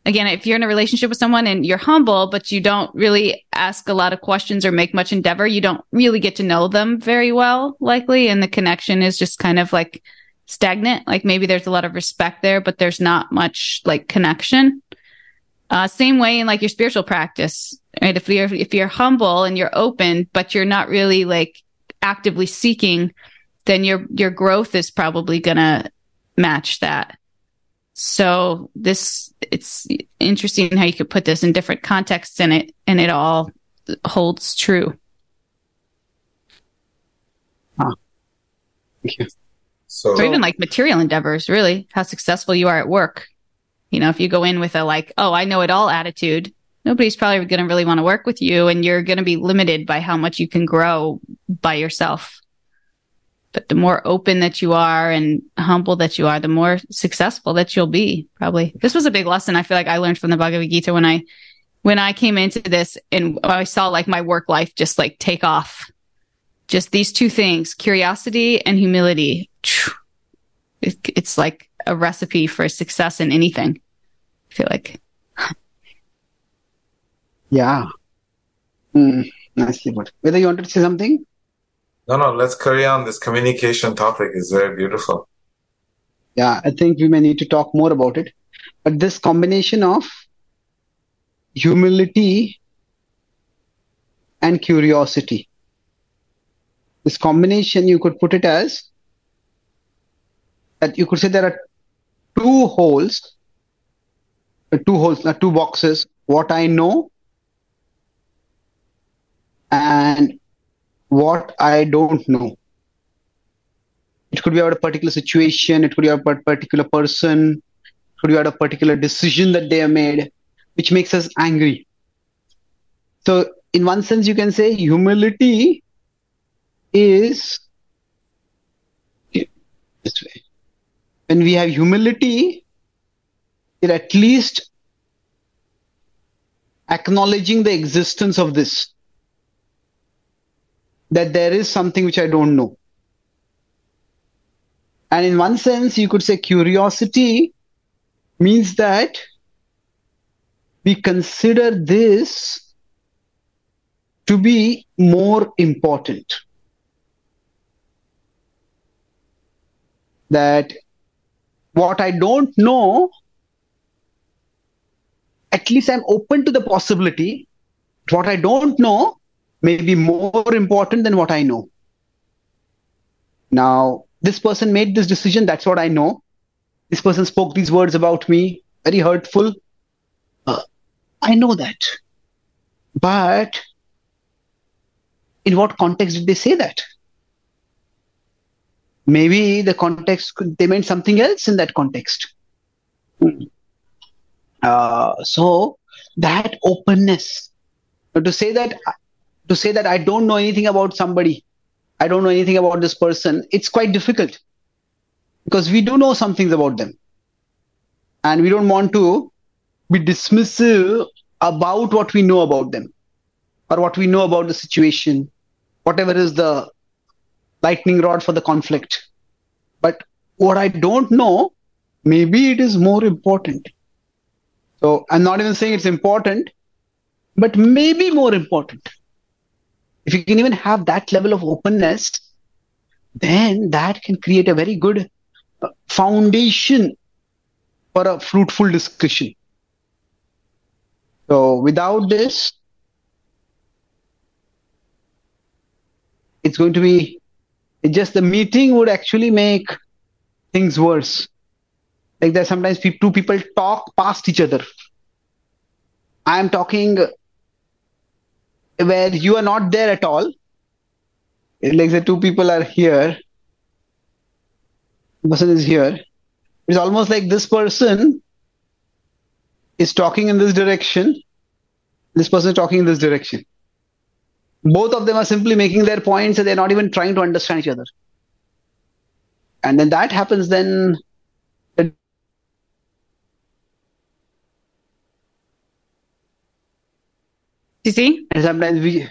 again, if you're in a relationship with someone and you're humble, but you don't really ask a lot of questions or make much endeavor, you don't really get to know them very well, likely. And the connection is just kind of like stagnant. Like maybe there's a lot of respect there, but there's not much like connection. Uh, same way in like your spiritual practice, right? If you're, if you're humble and you're open, but you're not really like actively seeking, then your, your growth is probably going to match that. So this, it's interesting how you could put this in different contexts and it, and it all holds true. Huh. Thank. So, or even like material endeavors, really, how successful you are at work. You know, if you go in with a like, oh, I know it all attitude, nobody's probably going to really want to work with you and you're going to be limited by how much you can grow by yourself. But the more open that you are and humble that you are, the more successful that you'll be, probably. This was a big lesson I feel like I learned from the Bhagavad Gita when I, when I came into this and I saw like my work life just like take off. Just these two things, curiosity and humility. It's like a recipe for success in anything. I feel like. Yeah. Mm, nicely put. Whether you wanted to say something? No, no, let's carry on. This communication topic is very beautiful. Yeah, I think we may need to talk more about it. But this combination of humility and curiosity, this combination, you could put it as that you could say there are two holes, uh, two holes, uh, two boxes, what I know and what I don't know. It could be about a particular situation, it could be about a particular person, it could be about a particular decision that they have made, which makes us angry. So, in one sense, you can say humility is this way. When we have humility, it at least acknowledging the existence of this that there is something which I don't know. And in one sense, you could say curiosity means that we consider this to be more important. That what I don't know, at least I'm open to the possibility. What I don't know, may be more important than what I know. Now, this person made this decision. That's what I know. This person spoke these words about me, very hurtful. Uh, I know that. But in what context did they say that? Maybe the context, they meant something else in that context. Hmm. Uh, so that openness, to say that to say that I don't know anything about somebody, I don't know anything about this person, it's quite difficult because we do know some things about them. And we don't want to be dismissive about what we know about them or what we know about the situation, whatever is the lightning rod for the conflict. But what I don't know, maybe it is more important. So I'm not even saying it's important, but maybe more important. If you can even have that level of openness, then that can create a very good foundation for a fruitful discussion. So without this, it's going to be just the meeting would actually make things worse. Like that sometimes two people talk past each other. I am talking where you are not there at all. Like the two people are here. Person is here. It's almost like this person is talking in this direction. This person is talking in this direction both of them are simply making their points and they're not even trying to understand each other and then that happens then you see sometimes we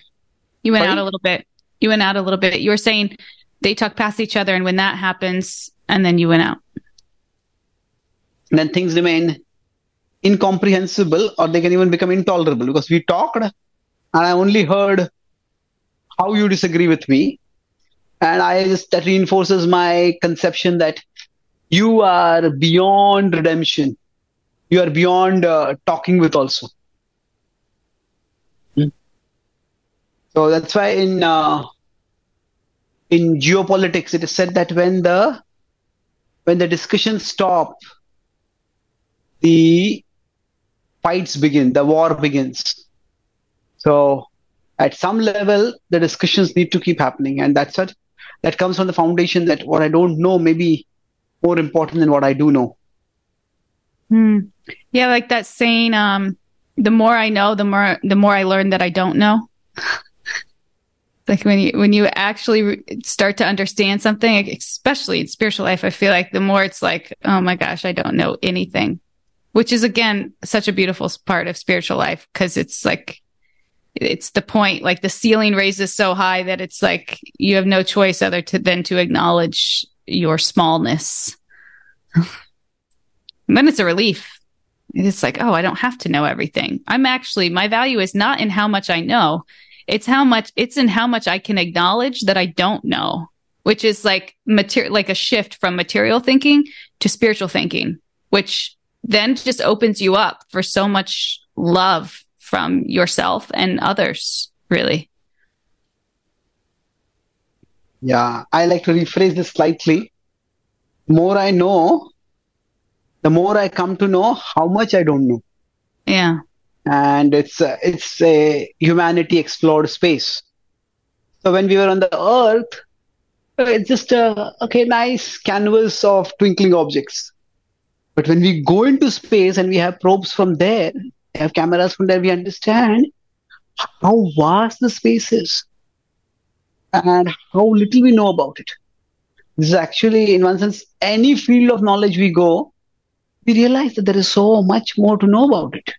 you went Sorry? out a little bit. You went out a little bit. You were saying they talk past each other and when that happens and then you went out. Then things remain incomprehensible or they can even become intolerable because we talked and i only heard how you disagree with me and i just that reinforces my conception that you are beyond redemption. You are beyond uh, talking with also so that's why in uh, in geopolitics it is said that when the when the discussions stop the fights begin the war begins so at some level the discussions need to keep happening and that's what that comes from the foundation that what i don't know may be more important than what i do know Hmm. Yeah, like that saying, um, the more I know, the more the more I learn that I don't know. *laughs* like when you when you actually start to understand something, especially in spiritual life, I feel like the more it's like, oh my gosh, I don't know anything, which is again such a beautiful part of spiritual life because it's like it's the point, like the ceiling raises so high that it's like you have no choice other to than to acknowledge your smallness. *laughs* Then it's a relief. It's like, oh, I don't have to know everything. I'm actually, my value is not in how much I know. It's how much, it's in how much I can acknowledge that I don't know, which is like material, like a shift from material thinking to spiritual thinking, which then just opens you up for so much love from yourself and others, really. yeah i like to rephrase this slightly more i know the more i come to know how much i don't know Yeah. And it's uh, it's a humanity explored space. So when we were on the Earth, uh, it's just a okay, nice canvas of twinkling objects. But when we go into space and we have probes from there, we have cameras from there, we understand how vast the space is and how little we know about it. This is actually, in one sense, any field of knowledge we go, we realize that there is so much more to know about it.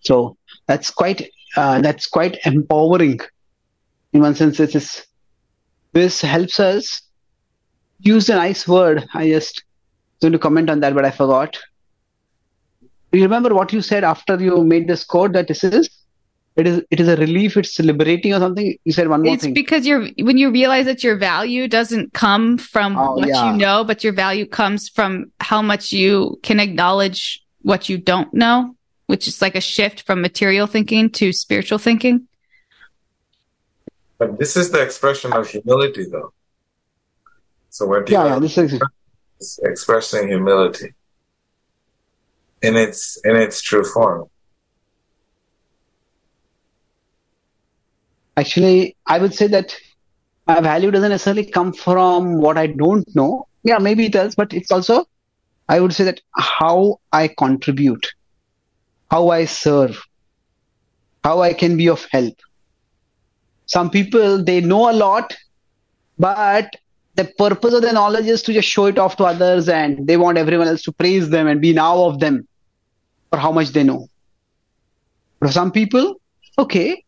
So that's quite uh, that's quite empowering. In one sense, this is this helps us use a nice word. I just going to comment on that, but I forgot. You remember what you said after you made this quote that this is it is it is a relief, it's liberating or something? You said one more It's thing. because you're when you realize that your value doesn't come from Oh, what yeah. you know, but your value comes from how much you can acknowledge what you don't know, which is like a shift from material thinking to spiritual thinking. But this is the expression of humility, though. So we're yeah, yeah, this is with expressing humility in its in its true form. Actually i would say that my value doesn't necessarily come from what i don't know. Yeah maybe it does but it's also i would say that how i contribute how i serve how i can be of help. Some people they know a lot but the purpose of their knowledge is to just show it off to others and they want everyone else to praise them and be now of them for how much they know. For some people okay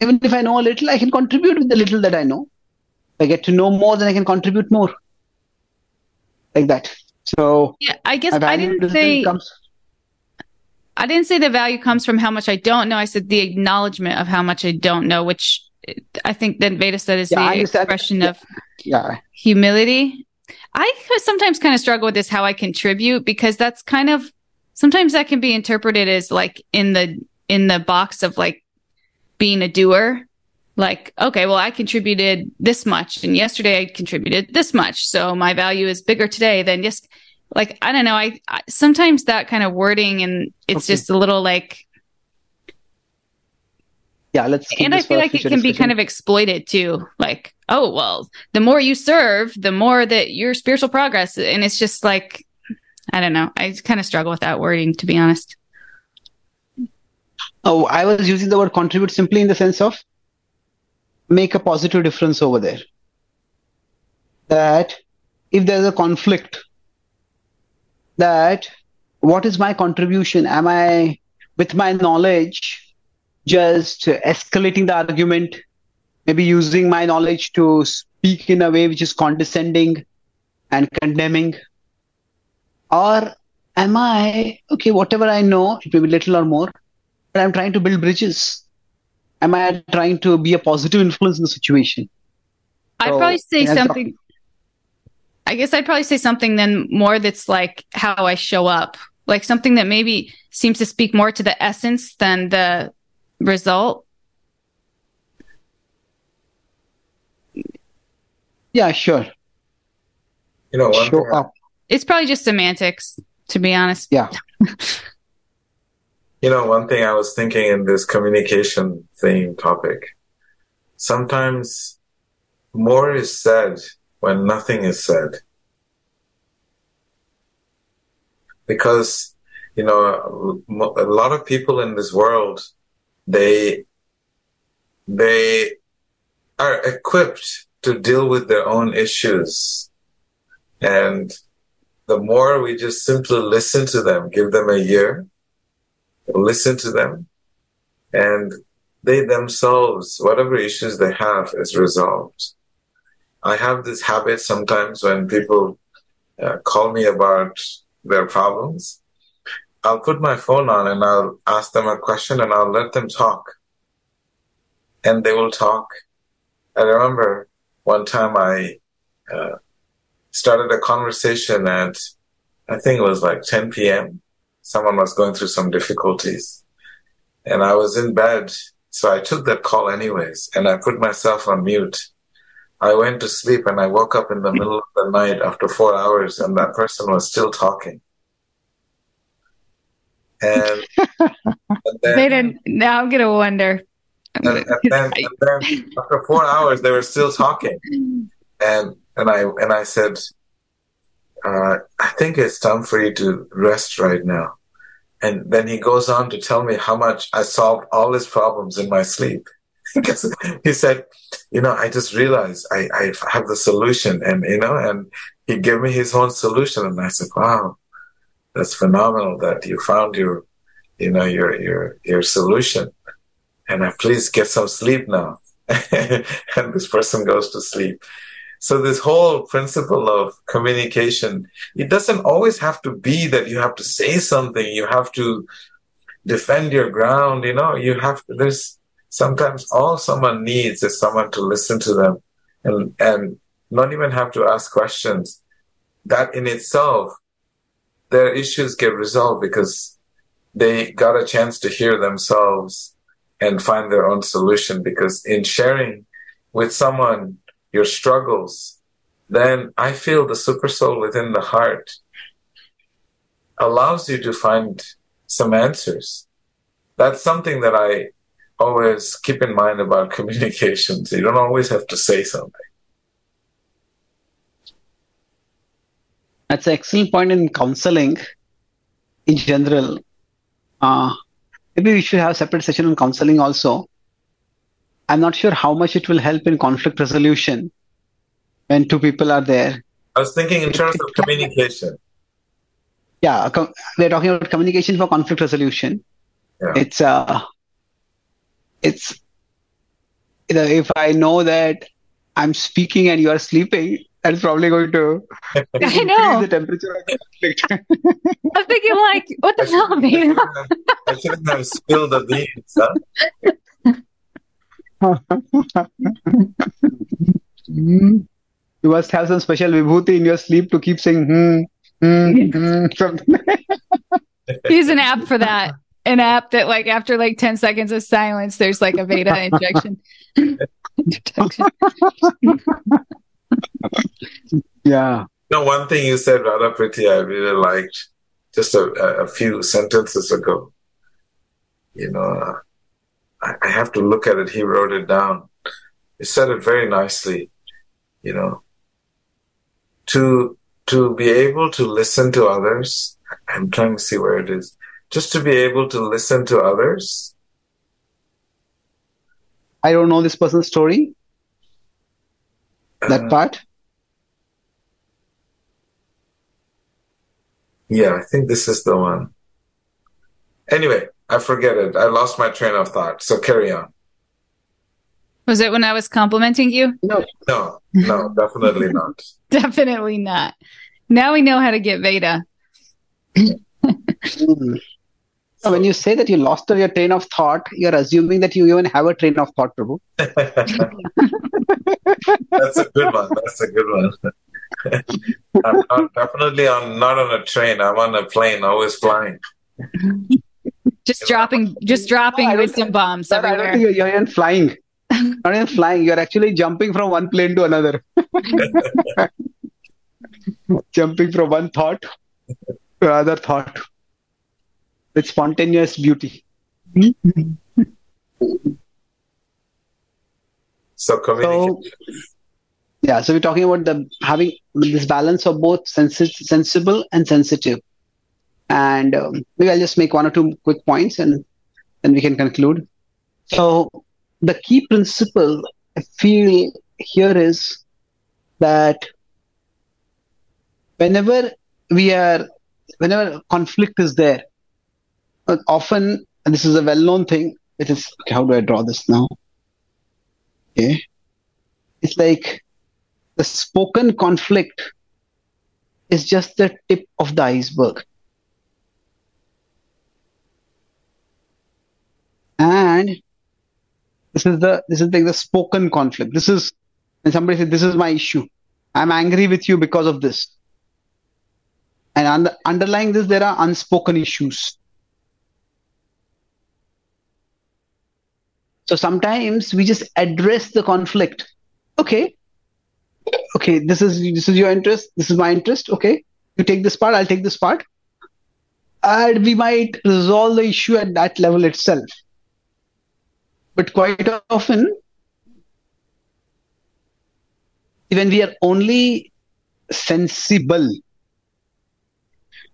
even if I know a little, I can contribute with the little that I know. If I get to know more, then I can contribute more. Like that. So Yeah, I guess I didn't say comes. I didn't say the value comes from how much I don't know. I said the acknowledgement of how much I don't know, which I think then Veda said is Yeah, the expression Yeah. of Yeah. humility. I sometimes kind of struggle with this how I contribute because that's kind of sometimes that can be interpreted as like in the in the box of like being a doer. Like, okay, well, I contributed this much, and yesterday I contributed this much, so my value is bigger today than just like I don't know. I, I sometimes that kind of wording and it's Okay. just a little like Yeah. Let's. and I feel like it can be kind of exploited too. Like, oh well, the more you serve, the more that your spiritual progress, and it's just like, I don't know. I kind of struggle with that wording, to be honest. Oh, I was using the word contribute simply in the sense of make a positive difference over there. That if there's a conflict, that what is my contribution? Am I, with my knowledge, just escalating the argument, maybe using my knowledge to speak in a way which is condescending and condemning? Or am I, okay, whatever I know, it may be little or more, I'm trying to build bridges. Am I trying to be a positive influence in the situation? I'd So, probably say something. I guess I'd probably say something then more that's like how I show up, like something that maybe seems to speak more to the essence than the result. Yeah, sure. You know, one Show up. It's probably just semantics, to be honest. Yeah. *laughs* you know, one thing I was thinking in this communication theme topic. Sometimes more is said when nothing is said. Because, you know, a lot of people in this world, they, they are equipped to deal with their own issues. And the more we just simply listen to them, give them a year, listen to them, and they themselves, whatever issues they have, is resolved. I have this habit sometimes when people uh, call me about their problems. I'll put my phone on and I'll ask them a question and I'll let them talk. And they will talk. I remember one time I uh, started a conversation at, I think it was like 10 p.m. Someone was going through some difficulties. And I was in bed, so I took that call anyways, and I put myself on mute. I went to sleep and I woke up in the middle of the night after four hours, and that person was still talking. And, and then, *laughs* They didn't. Now I'm gonna wonder. I'm and, gonna- and then, and then after four hours, they were still talking. and and I and I said, uh, I think it's time for you to rest right now. And then he goes on to tell me how much I solved all his problems in my sleep. *laughs* because he said, you know, I just realized I, I have the solution and, you know, and he gave me his own solution. And I said, wow, that's phenomenal that you found your, you know, your, your, your solution. And I please get some sleep now. *laughs* and this person goes to sleep. So this whole principle of communication, it doesn't always have to be that you have to say something. You have to defend your ground. You know, you have there's sometimes all someone needs is someone to listen to them and, and not even have to ask questions. That in itself, their issues get resolved because they got a chance to hear themselves and find their own solution because in sharing with someone your struggles, then I feel the super soul within the heart allows you to find some answers. That's something that I always keep in mind about *laughs* communications. You don't always have to say something. That's an excellent point in counseling in general. Uh, maybe we should have a separate session on counseling also. I'm not sure how much it will help in conflict resolution when two people are there. I was thinking in terms of communication. Yeah, com- we're talking about communication for conflict resolution. Yeah. It's uh, it's you know, if I know that I'm speaking and you are sleeping, That's probably going to *laughs* I increase know. the temperature of the conflict. *laughs* I'm thinking like, what the I hell, shouldn't, I shouldn't have, I shouldn't have spilled the beans, huh? *laughs* Hmm. You must have some special vibhuti in your sleep to keep saying hmm, hmm, hmm, something. *laughs* Use an app for that. An app that like after like 10 seconds of silence, there's like a Veda *laughs* injection. Yeah. No, one thing you said, Radhapriti, I really liked just a, a few sentences ago. You know, uh, I, I have to look at it. He wrote it down. He said it very nicely. You know, to to be able to listen to others. I'm trying to see where it is. Just to be able to listen to others. I don't know this person's story, that Uh, part. yeah, I think this is the one. Anyway, I forget it. I lost my train of thought. So carry on. Was it when I was complimenting you? No. No, no, *laughs* definitely not. Definitely not. Now we know how to get Veda. *laughs* So when you say that you lost your train of thought, you're assuming that you even have a train of thought, Prabhu. *laughs* That's a good one. That's a good one. I'm not, definitely on not on a train. I'm on a plane, always flying. Just dropping, just dropping I don't wisdom bombs Sir, I don't everywhere. think you're, you're even flying. Not even flying. You're actually jumping from one plane to another. *laughs* jumping from one thought to another thought with spontaneous beauty. So communication. Yeah, so we're talking about the having this balance of both sensi- sensible and sensitive. And um, maybe I'll just make one or two quick points and then we can conclude. So the key principle I feel here is that whenever we are, whenever conflict is there, uh, often, and this is a well-known thing, it is, okay, how do I draw this now? Okay. It's like the spoken conflict is just the tip of the iceberg. And this is the this is like the spoken conflict. This is when somebody said This is my issue. I'm angry with you because of this. And under, underlying this, there are unspoken issues. So sometimes we just address the conflict. Okay, okay, this is this is your interest, this is my interest. Okay, you take this part, I'll take this part, and we might resolve the issue at that level itself. But quite often, when we are only sensible,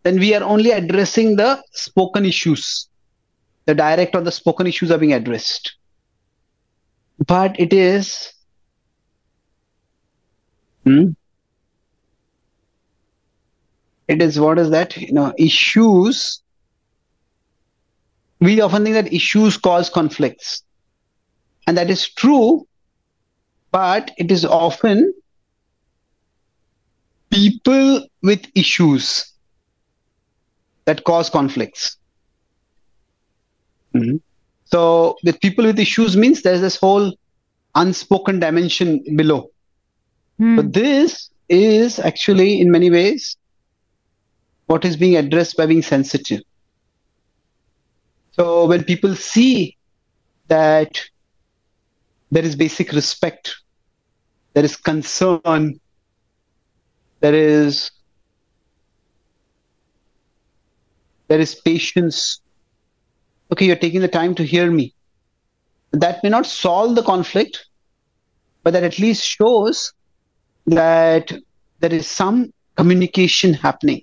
then we are only addressing the spoken issues. The direct or the spoken issues are being addressed. But it is Hmm? It is what is that? You know, issues. We often think that issues cause conflicts. And that is true, but it is often people with issues that cause conflicts. Mhm. So, with people with issues means there's this whole unspoken dimension below. Hmm. But this is actually, in many ways, what is being addressed by being sensitive. So when people see that there is basic respect, there is concern, there is there is patience. Okay, you're taking the time to hear me. That may not solve the conflict, but that at least shows that there is some communication happening.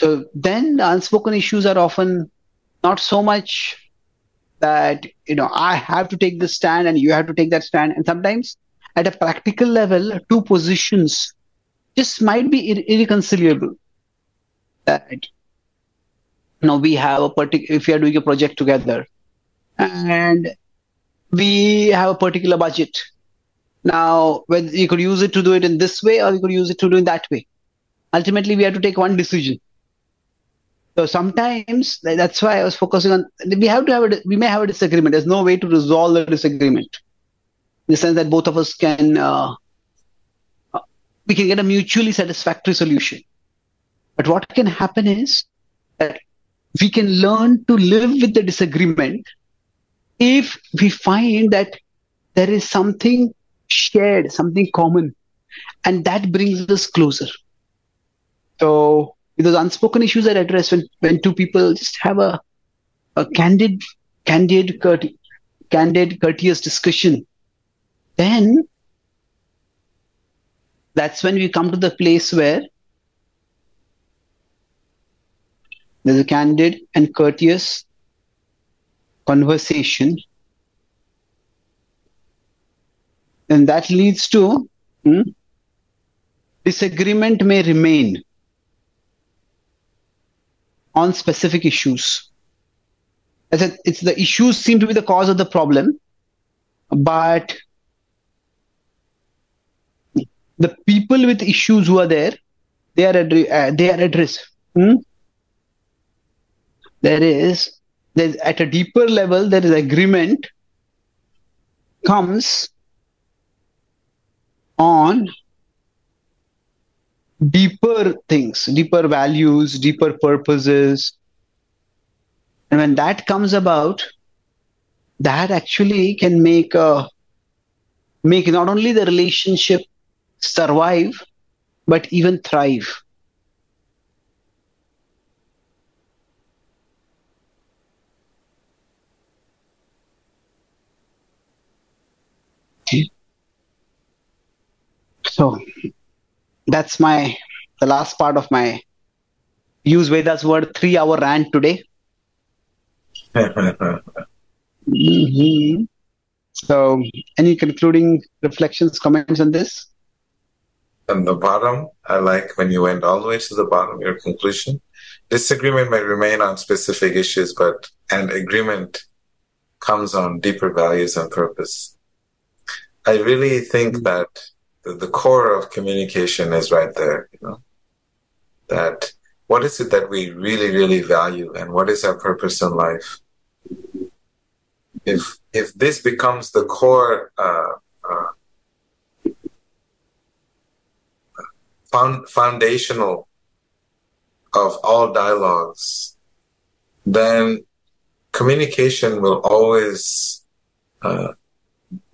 So then the unspoken issues are often not so much that, you know, I have to take this stand and you have to take that stand. And sometimes at a practical level, two positions just might be ir- irreconcilable. That, you we have a particular, if we are doing a project together and we have a particular budget Now, whether you could use it to do it in this way or you could use it to do it that way. Ultimately, we have to take one decision. So sometimes that's why I was focusing on. We have to have a, we may have a disagreement. There's no way to resolve the disagreement, in the sense that both of us can uh, we can get a mutually satisfactory solution. But what can happen is that we can learn to live with the disagreement if we find that there is something shared, something common, and that brings us closer. So those unspoken issues are addressed when, when two people just have a, a candid, candid, courte- candid, courteous discussion. Then that's when we come to the place where there's a candid and courteous conversation. And that leads to hmm, disagreement may remain on specific issues. As it's the issues seem to be the cause of the problem, but the people with issues who are there, they are addre- uh, they are addressed. Hmm? There is there's at a deeper level there is agreement comes on deeper things, deeper values, deeper purposes. And when that comes about, that actually can make a make not only the relationship survive, but even thrive. So that's my the last part of my use Veda's word three hour rant today. mm-hmm. *laughs* So, any concluding reflections, comments on this? On the bottom, I like when you went all the way to the bottom, your conclusion. Disagreement may remain on specific issues, but and agreement comes on deeper values and purpose. I really think that the, the core of communication is right there, you know, that what is it that we really, really value and what is our purpose in life? If, if this becomes the core, uh, uh, found, foundational of all dialogues, then communication will always uh,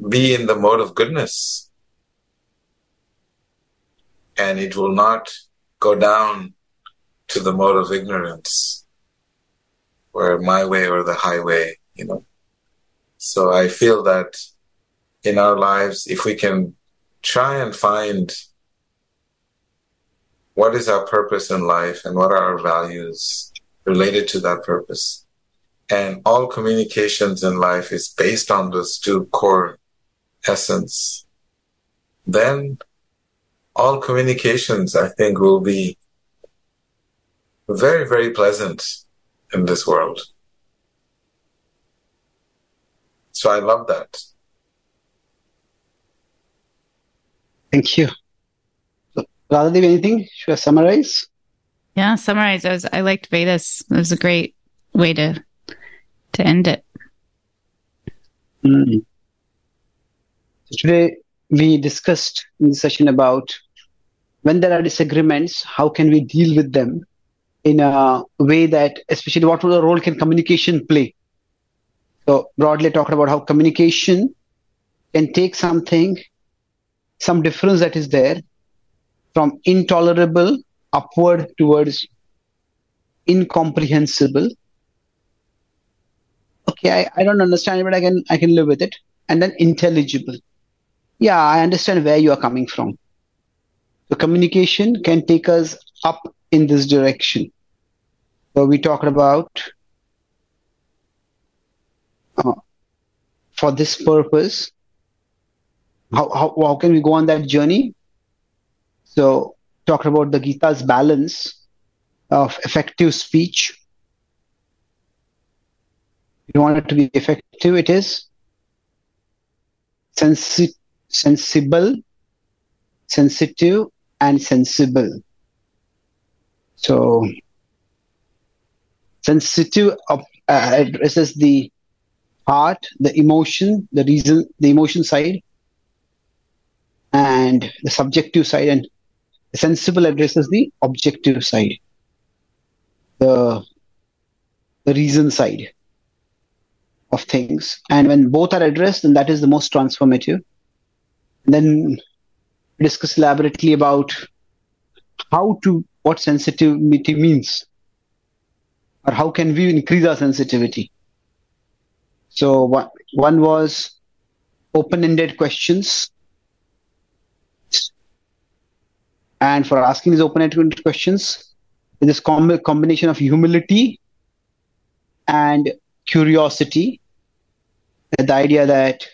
be in the mode of goodness and it will not go down to the mode of ignorance, where my way or the highway, you know. So I feel that in our lives, if we can try and find what is our purpose in life and what are our values related to that purpose. And all communications in life is based on those two core essence. Then all communications, I think, will be very, very pleasant in this world. So I love that. Thank you. So, Radhadev, anything? Should I summarize? Yeah, summarize. I was I liked Vedas. It was a great way to to end it. Mm. So today we discussed in the session about when there are disagreements, how can we deal with them in a way that, especially what role can communication play? So broadly talking about how communication can take something, some difference that is there from intolerable upward towards incomprehensible. Okay, I, I don't understand it, but I can I can live with it. And then intelligible yeah, I understand where you are coming from. The communication can take us up in this direction. So we talked about uh, for this purpose, how, how, how can we go on that journey? So talked about the Gita's balance of effective speech. You want it to be effective, it is sensitive sensible, sensitive, and sensible. So, sensitive uh, addresses the heart, the emotion, the reason, the emotion side, and the subjective side, and sensible addresses the objective side, the the reason side of things. And when both are addressed, then that is the most transformative. And then discuss elaborately about how to what sensitivity means or how can we increase our sensitivity. So one, one was open-ended questions. And for asking these open-ended questions this com- combination of humility and curiosity. The idea that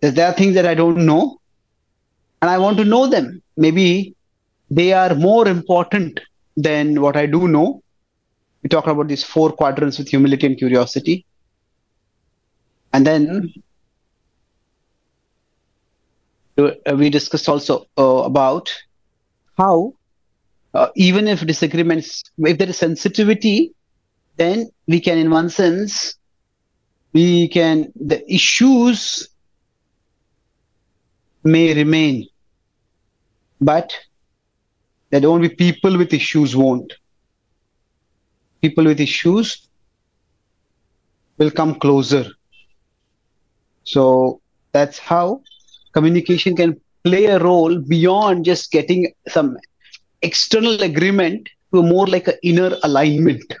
there are things that i don't know and i want to know them maybe they are more important than what I do know. We talk about these four quadrants with humility and curiosity. And then uh, we discussed also uh, about how, uh, even if disagreements, if there is sensitivity, then we can, in one sense, we can, the issues may remain, but that only people with issues won't. People with issues will come closer. So that's how communication can play a role beyond just getting some external agreement to more like an inner alignment.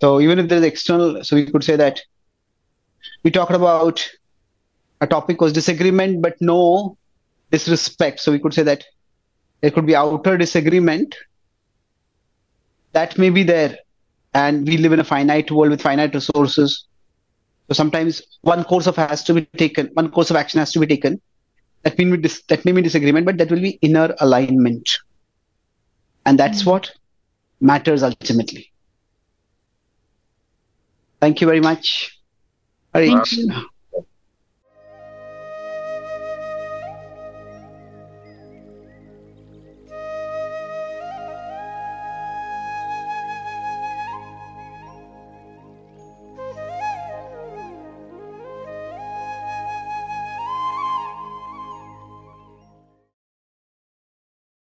So even if there's external, so we could say that we talked about a topic was disagreement, but no disrespect. So we could say that there could be outer disagreement. That may be there. And we live in a finite world with finite resources. So sometimes one course of has to be taken one course of action has to be taken. That may be dis- that may be disagreement but that will be inner alignment. And that's mm-hmm. what matters ultimately. Thank you very much. Hare Thank you.